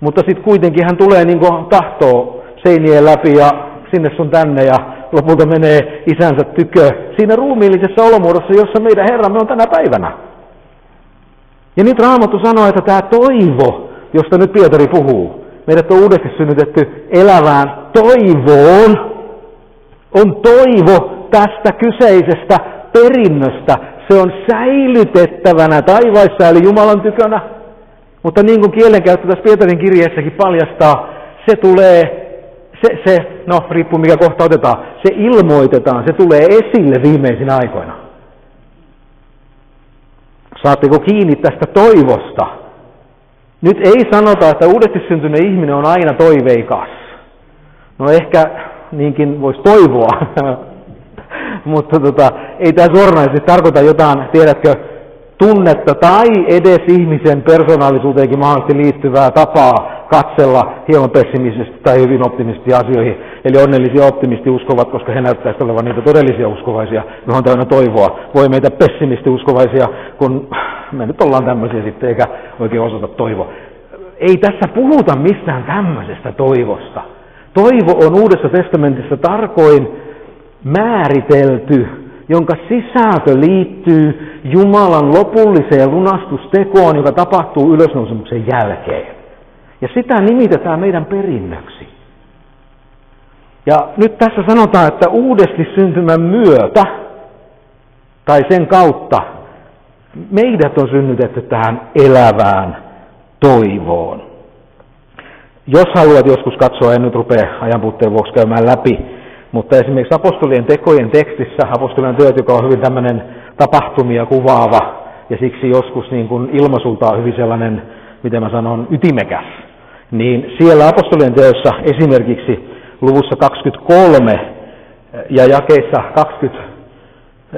Mutta sitten kuitenkin hän tulee niin kuin tahtoo seinien läpi ja sinne sun tänne ja lopulta menee isänsä tykö siinä ruumiillisessa olomuodossa, jossa meidän Herramme on tänä päivänä. Ja nyt Raamattu sanoo, että tämä toivo, josta nyt Pietari puhuu, meidät on uudesti synnytetty elävään toivoon, on toivo tästä kyseisestä perinnöstä. Se on säilytettävänä taivaissa eli Jumalan tykönä. Mutta niin kuin kielenkäyttö tässä Pietarin kirjeessäkin paljastaa, se tulee, se, se, no riippuu mikä kohta otetaan, se ilmoitetaan, se tulee esille viimeisinä aikoina. Saatteko kiinni tästä toivosta? Nyt ei sanota, että uudesti syntynyt ihminen on aina toiveikas. No ehkä niinkin voisi toivoa, mutta tota, ei tämä suoranaisesti tarkoita jotain, tiedätkö, tunnetta tai edes ihmisen persoonallisuuteenkin mahdollisesti liittyvää tapaa katsella hieman pessimisesti tai hyvin optimisti asioihin. Eli onnellisia optimisti uskovat, koska he näyttäisivät olevan niitä todellisia uskovaisia, johon täynnä toivoa. Voi meitä pessimisti uskovaisia, kun me nyt ollaan tämmöisiä sitten, eikä oikein osoita toivoa. Ei tässä puhuta mistään tämmöisestä toivosta. Toivo on Uudessa testamentissa tarkoin määritelty, jonka sisältö liittyy Jumalan lopulliseen lunastustekoon, joka tapahtuu ylösnousemuksen jälkeen. Ja sitä nimitetään meidän perinnöksi. Ja nyt tässä sanotaan, että uudesti syntymän myötä tai sen kautta meidät on synnytetty tähän elävään toivoon. Jos haluat joskus katsoa, en nyt rupea ajanpuutteen vuoksi käymään läpi, mutta esimerkiksi apostolien tekojen tekstissä, apostolien työt, joka on hyvin tämmöinen tapahtumia kuvaava ja siksi joskus niin kuin ilmaisultaan hyvin sellainen, miten mä sanon, ytimekäs, niin siellä apostolien teossa esimerkiksi luvussa 23 ja jakeissa 20,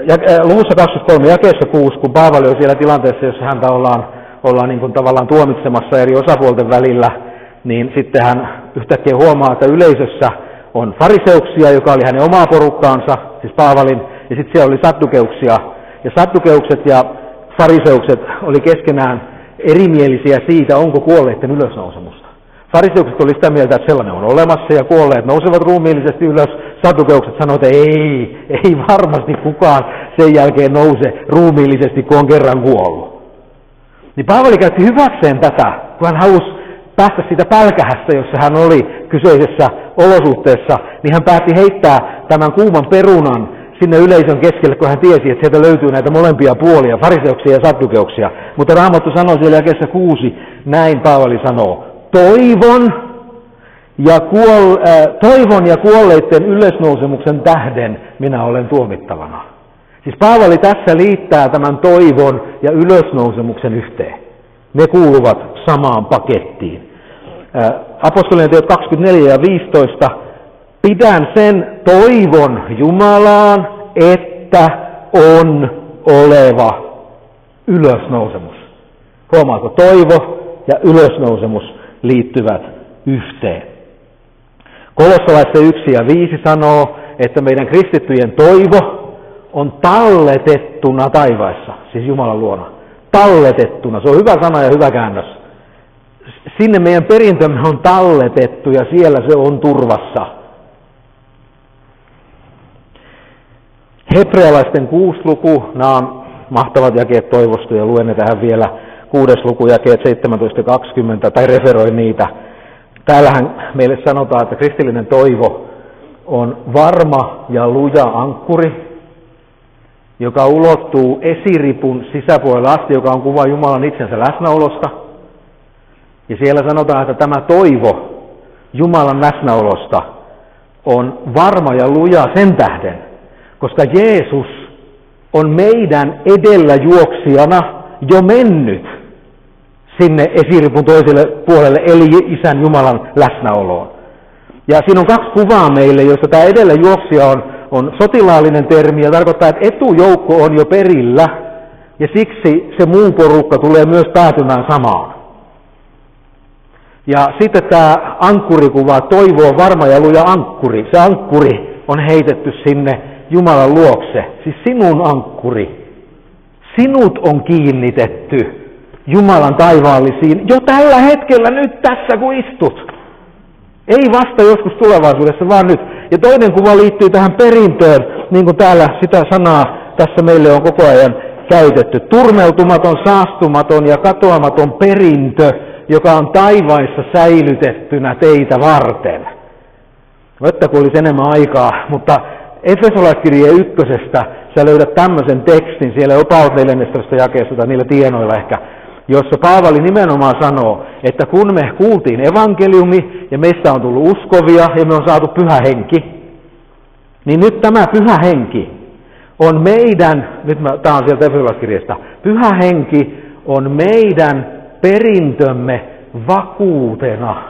ja, äh, luvussa 23 jakeessa 6, kun Paavali on siellä tilanteessa, jossa häntä ollaan, ollaan niin kuin tavallaan tuomitsemassa eri osapuolten välillä, niin sitten hän yhtäkkiä huomaa, että yleisössä on fariseuksia, joka oli hänen omaa porukkaansa, siis Paavalin, ja sitten siellä oli sattukeuksia. Ja sattukeukset ja fariseukset oli keskenään erimielisiä siitä, onko kuolleiden ylösnousemusta. Fariseukset oli sitä mieltä, että sellainen on olemassa ja kuolleet nousevat ruumiillisesti ylös. Satukeukset sanoivat, että ei, ei varmasti kukaan sen jälkeen nouse ruumiillisesti, kun on kerran kuollut. Niin Paavali käytti hyväkseen tätä, kun hän halusi päästä siitä pälkähästä, jossa hän oli kyseisessä olosuhteessa, niin hän päätti heittää tämän kuuman perunan sinne yleisön keskelle, kun hän tiesi, että sieltä löytyy näitä molempia puolia, fariseuksia ja saddukeuksia. Mutta Raamattu sanoi siellä jälkeessä kuusi, näin Paavali sanoo, toivon ja, kuol, äh, toivon ja kuolleiden ylösnousemuksen tähden minä olen tuomittavana. Siis Paavali tässä liittää tämän toivon ja ylösnousemuksen yhteen. Ne kuuluvat samaan pakettiin apostolien teot 24 ja 15, pidän sen toivon Jumalaan, että on oleva ylösnousemus. Huomaako, toivo ja ylösnousemus liittyvät yhteen. Kolossalaisten 1 ja 5 sanoo, että meidän kristittyjen toivo on talletettuna taivaissa, siis Jumalan luona. Talletettuna, se on hyvä sana ja hyvä käännös sinne meidän perintömme on talletettu ja siellä se on turvassa. Hebrealaisten kuusi luku, nämä on mahtavat jakeet toivostu ja luen ne tähän vielä. Kuudes luku, jakeet 17.20, tai referoin niitä. Täällähän meille sanotaan, että kristillinen toivo on varma ja luja ankkuri, joka ulottuu esiripun sisäpuolelle asti, joka on kuva Jumalan itsensä läsnäolosta – ja siellä sanotaan, että tämä toivo Jumalan läsnäolosta on varma ja luja sen tähden, koska Jeesus on meidän edellä juoksijana jo mennyt sinne esiripun toiselle puolelle, eli Isän Jumalan läsnäoloon. Ja siinä on kaksi kuvaa meille, joissa tämä edellä juoksija on, on sotilaallinen termi ja tarkoittaa, että etujoukko on jo perillä, ja siksi se muu porukka tulee myös päätymään samaan. Ja sitten tämä ankkurikuva, toivo on varma ja luja ankkuri. Se ankkuri on heitetty sinne Jumalan luokse, siis sinun ankkuri. Sinut on kiinnitetty Jumalan taivaallisiin jo tällä hetkellä nyt tässä kun istut. Ei vasta joskus tulevaisuudessa, vaan nyt. Ja toinen kuva liittyy tähän perintöön, niin kuin täällä sitä sanaa tässä meille on koko ajan käytetty. Turmeltumaton, saastumaton ja katoamaton perintö, joka on taivaissa säilytettynä teitä varten. Vettä kun olisi enemmän aikaa, mutta Efesolaiskirje ykkösestä sä löydät tämmöisen tekstin siellä Opaut 14. jakeessa tai niillä tienoilla ehkä, jossa Paavali nimenomaan sanoo, että kun me kuultiin evankeliumi ja meistä on tullut uskovia ja me on saatu pyhä henki, niin nyt tämä pyhä henki on meidän, nyt mä, tämä on sieltä Efesolaiskirjasta, pyhä henki on meidän perintömme vakuutena.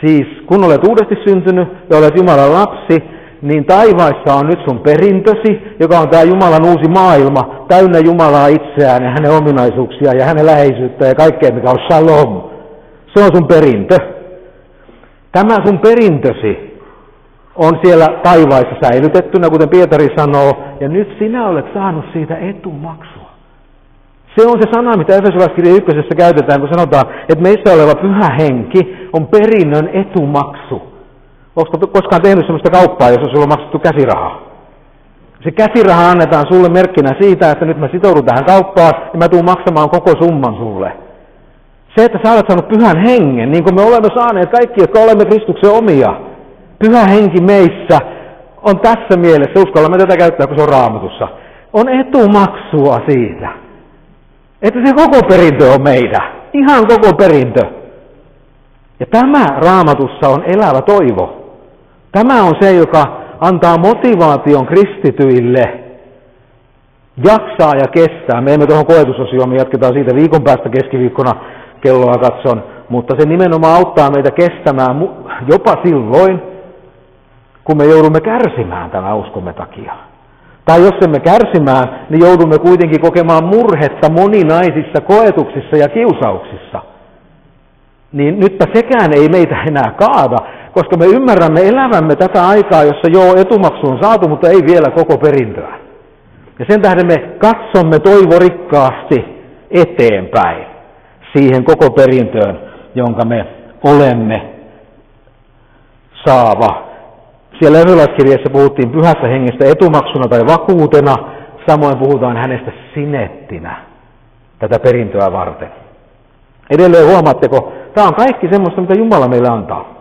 Siis kun olet uudesti syntynyt ja olet Jumalan lapsi, niin taivaissa on nyt sun perintösi, joka on tämä Jumalan uusi maailma, täynnä Jumalaa itseään ja hänen ominaisuuksiaan ja hänen läheisyyttä ja kaikkea, mikä on shalom. Se on sun perintö. Tämä sun perintösi on siellä taivaissa säilytettynä, kuten Pietari sanoo, ja nyt sinä olet saanut siitä etumaksua. Se on se sana, mitä Efesolaiskirja ykkösessä käytetään, kun sanotaan, että meissä oleva pyhä henki on perinnön etumaksu. Onko koskaan tehnyt sellaista kauppaa, jossa sulla on maksettu käsirahaa? Se käsiraha annetaan sulle merkkinä siitä, että nyt mä sitoudun tähän kauppaan ja mä tuun maksamaan koko summan sulle. Se, että sä olet saanut pyhän hengen, niin kuin me olemme saaneet kaikki, jotka olemme Kristuksen omia. Pyhä henki meissä on tässä mielessä, uskallamme tätä käyttää, kun se on raamatussa, on etumaksua siitä. Että se koko perintö on meidän. Ihan koko perintö. Ja tämä raamatussa on elävä toivo. Tämä on se, joka antaa motivaation kristityille jaksaa ja kestää. Me emme tuohon koetusosioon, me jatketaan siitä viikon päästä keskiviikkona kelloa katson, mutta se nimenomaan auttaa meitä kestämään jopa silloin, kun me joudumme kärsimään tämän uskomme takia. Tai jos emme kärsimään, niin joudumme kuitenkin kokemaan murhetta moninaisissa koetuksissa ja kiusauksissa. Niin nytpä sekään ei meitä enää kaada, koska me ymmärrämme elävämme tätä aikaa, jossa joo etumaksu on saatu, mutta ei vielä koko perintöä. Ja sen tähden me katsomme toivorikkaasti eteenpäin siihen koko perintöön, jonka me olemme saava. Siellä Efesolaiskirjassa puhuttiin pyhässä hengestä etumaksuna tai vakuutena, samoin puhutaan hänestä sinettinä tätä perintöä varten. Edelleen huomaatteko, tämä on kaikki semmoista, mitä Jumala meille antaa.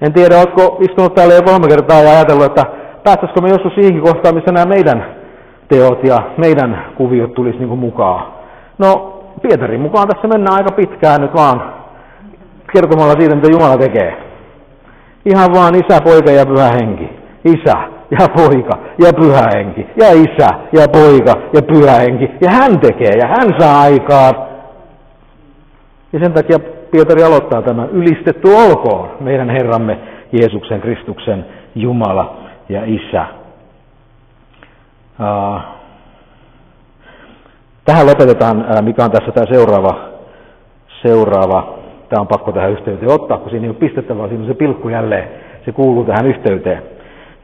En tiedä, oletko istunut täällä jo kolme kertaa ja ajatellut, että päästäisikö me joskus siihenkin kohtaan, missä nämä meidän teot ja meidän kuviot tulisi niin mukaan. No, Pietarin mukaan tässä mennään aika pitkään nyt vaan kertomalla siitä, mitä Jumala tekee. Ihan vaan isä, poika ja pyhä henki. Isä ja poika ja pyhä henki. Ja isä ja poika ja pyhä henki. Ja hän tekee ja hän saa aikaan. Ja sen takia Pietari aloittaa tämän. Ylistetty olkoon meidän Herramme Jeesuksen Kristuksen Jumala ja Isä. Tähän lopetetaan, mikä on tässä tämä seuraava, seuraava. Tämä on pakko tähän yhteyteen ottaa, kun siinä ei ole pistettävää, siinä on se pilkku jälleen, se kuuluu tähän yhteyteen.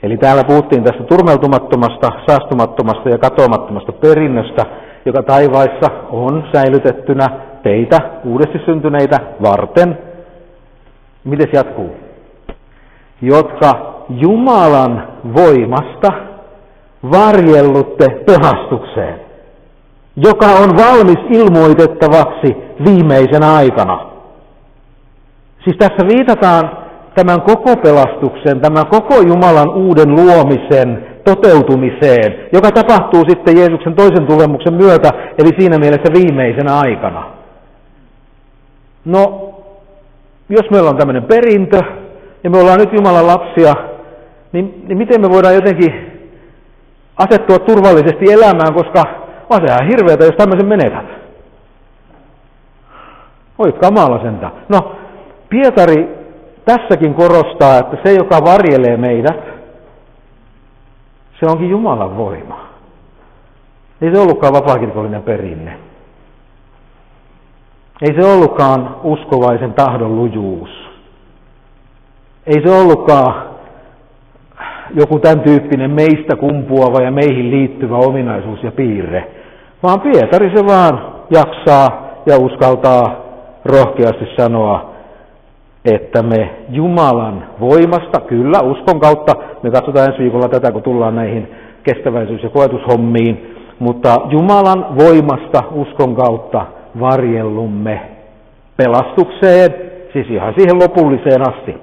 Eli täällä puhuttiin tästä turmeltumattomasta, saastumattomasta ja katoamattomasta perinnöstä, joka taivaissa on säilytettynä teitä uudesti syntyneitä varten. Miten jatkuu? Jotka Jumalan voimasta varjellutte pelastukseen, joka on valmis ilmoitettavaksi viimeisenä aikana. Siis tässä viitataan tämän koko pelastuksen, tämän koko Jumalan uuden luomisen toteutumiseen, joka tapahtuu sitten Jeesuksen toisen tulemuksen myötä, eli siinä mielessä viimeisenä aikana. No, jos meillä on tämmöinen perintö ja me ollaan nyt Jumalan lapsia, niin, niin miten me voidaan jotenkin asettua turvallisesti elämään, koska on sehän hirveätä, jos tämmöisen menetät. Oi kamala sentä. No, Pietari tässäkin korostaa, että se, joka varjelee meidät, se onkin Jumalan voima. Ei se ollutkaan vapaakirkollinen perinne. Ei se ollutkaan uskovaisen tahdon lujuus. Ei se ollutkaan joku tämän tyyppinen meistä kumpuava ja meihin liittyvä ominaisuus ja piirre, vaan Pietari se vaan jaksaa ja uskaltaa rohkeasti sanoa, että me Jumalan voimasta, kyllä uskon kautta, me katsotaan ensi viikolla tätä, kun tullaan näihin kestäväisyys- ja koetushommiin, mutta Jumalan voimasta uskon kautta varjellumme pelastukseen, siis ihan siihen lopulliseen asti,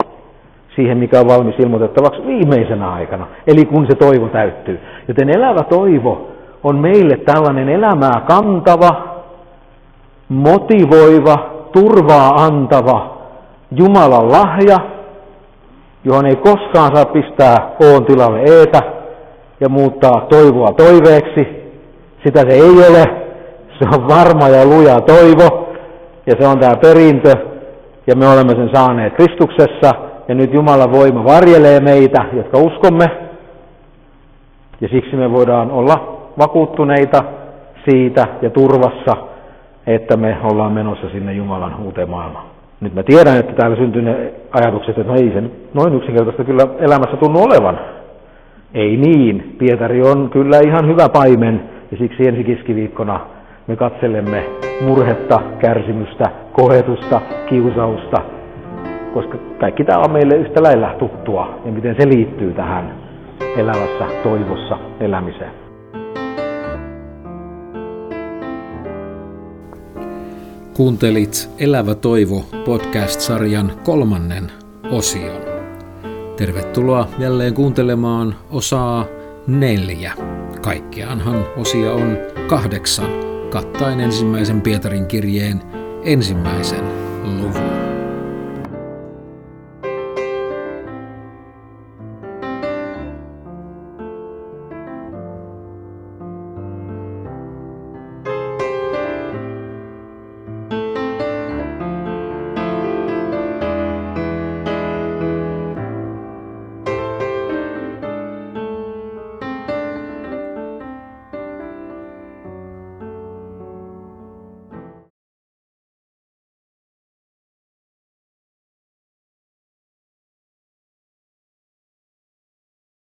siihen mikä on valmis ilmoitettavaksi viimeisenä aikana, eli kun se toivo täyttyy. Joten elävä toivo on meille tällainen elämää kantava, motivoiva, turvaa antava Jumalan lahja, johon ei koskaan saa pistää koon tilalle eetä ja muuttaa toivoa toiveeksi. Sitä se ei ole. Se on varma ja luja toivo ja se on tämä perintö ja me olemme sen saaneet Kristuksessa ja nyt Jumalan voima varjelee meitä, jotka uskomme ja siksi me voidaan olla vakuuttuneita siitä ja turvassa, että me ollaan menossa sinne Jumalan uuteen maailmaan. Nyt mä tiedän, että täällä syntyy ne ajatukset, että no ei se noin yksinkertaista kyllä elämässä tunnu olevan. Ei niin. Pietari on kyllä ihan hyvä paimen ja siksi ensi keskiviikkona me katselemme murhetta, kärsimystä, kohetusta, kiusausta, koska kaikki tämä on meille yhtä lailla tuttua ja miten se liittyy tähän elävässä toivossa elämiseen. Kuuntelit Elävä toivo podcast-sarjan kolmannen osion. Tervetuloa jälleen kuuntelemaan osaa neljä. Kaikkiaanhan osia on kahdeksan, kattaen ensimmäisen Pietarin kirjeen ensimmäisen luvun.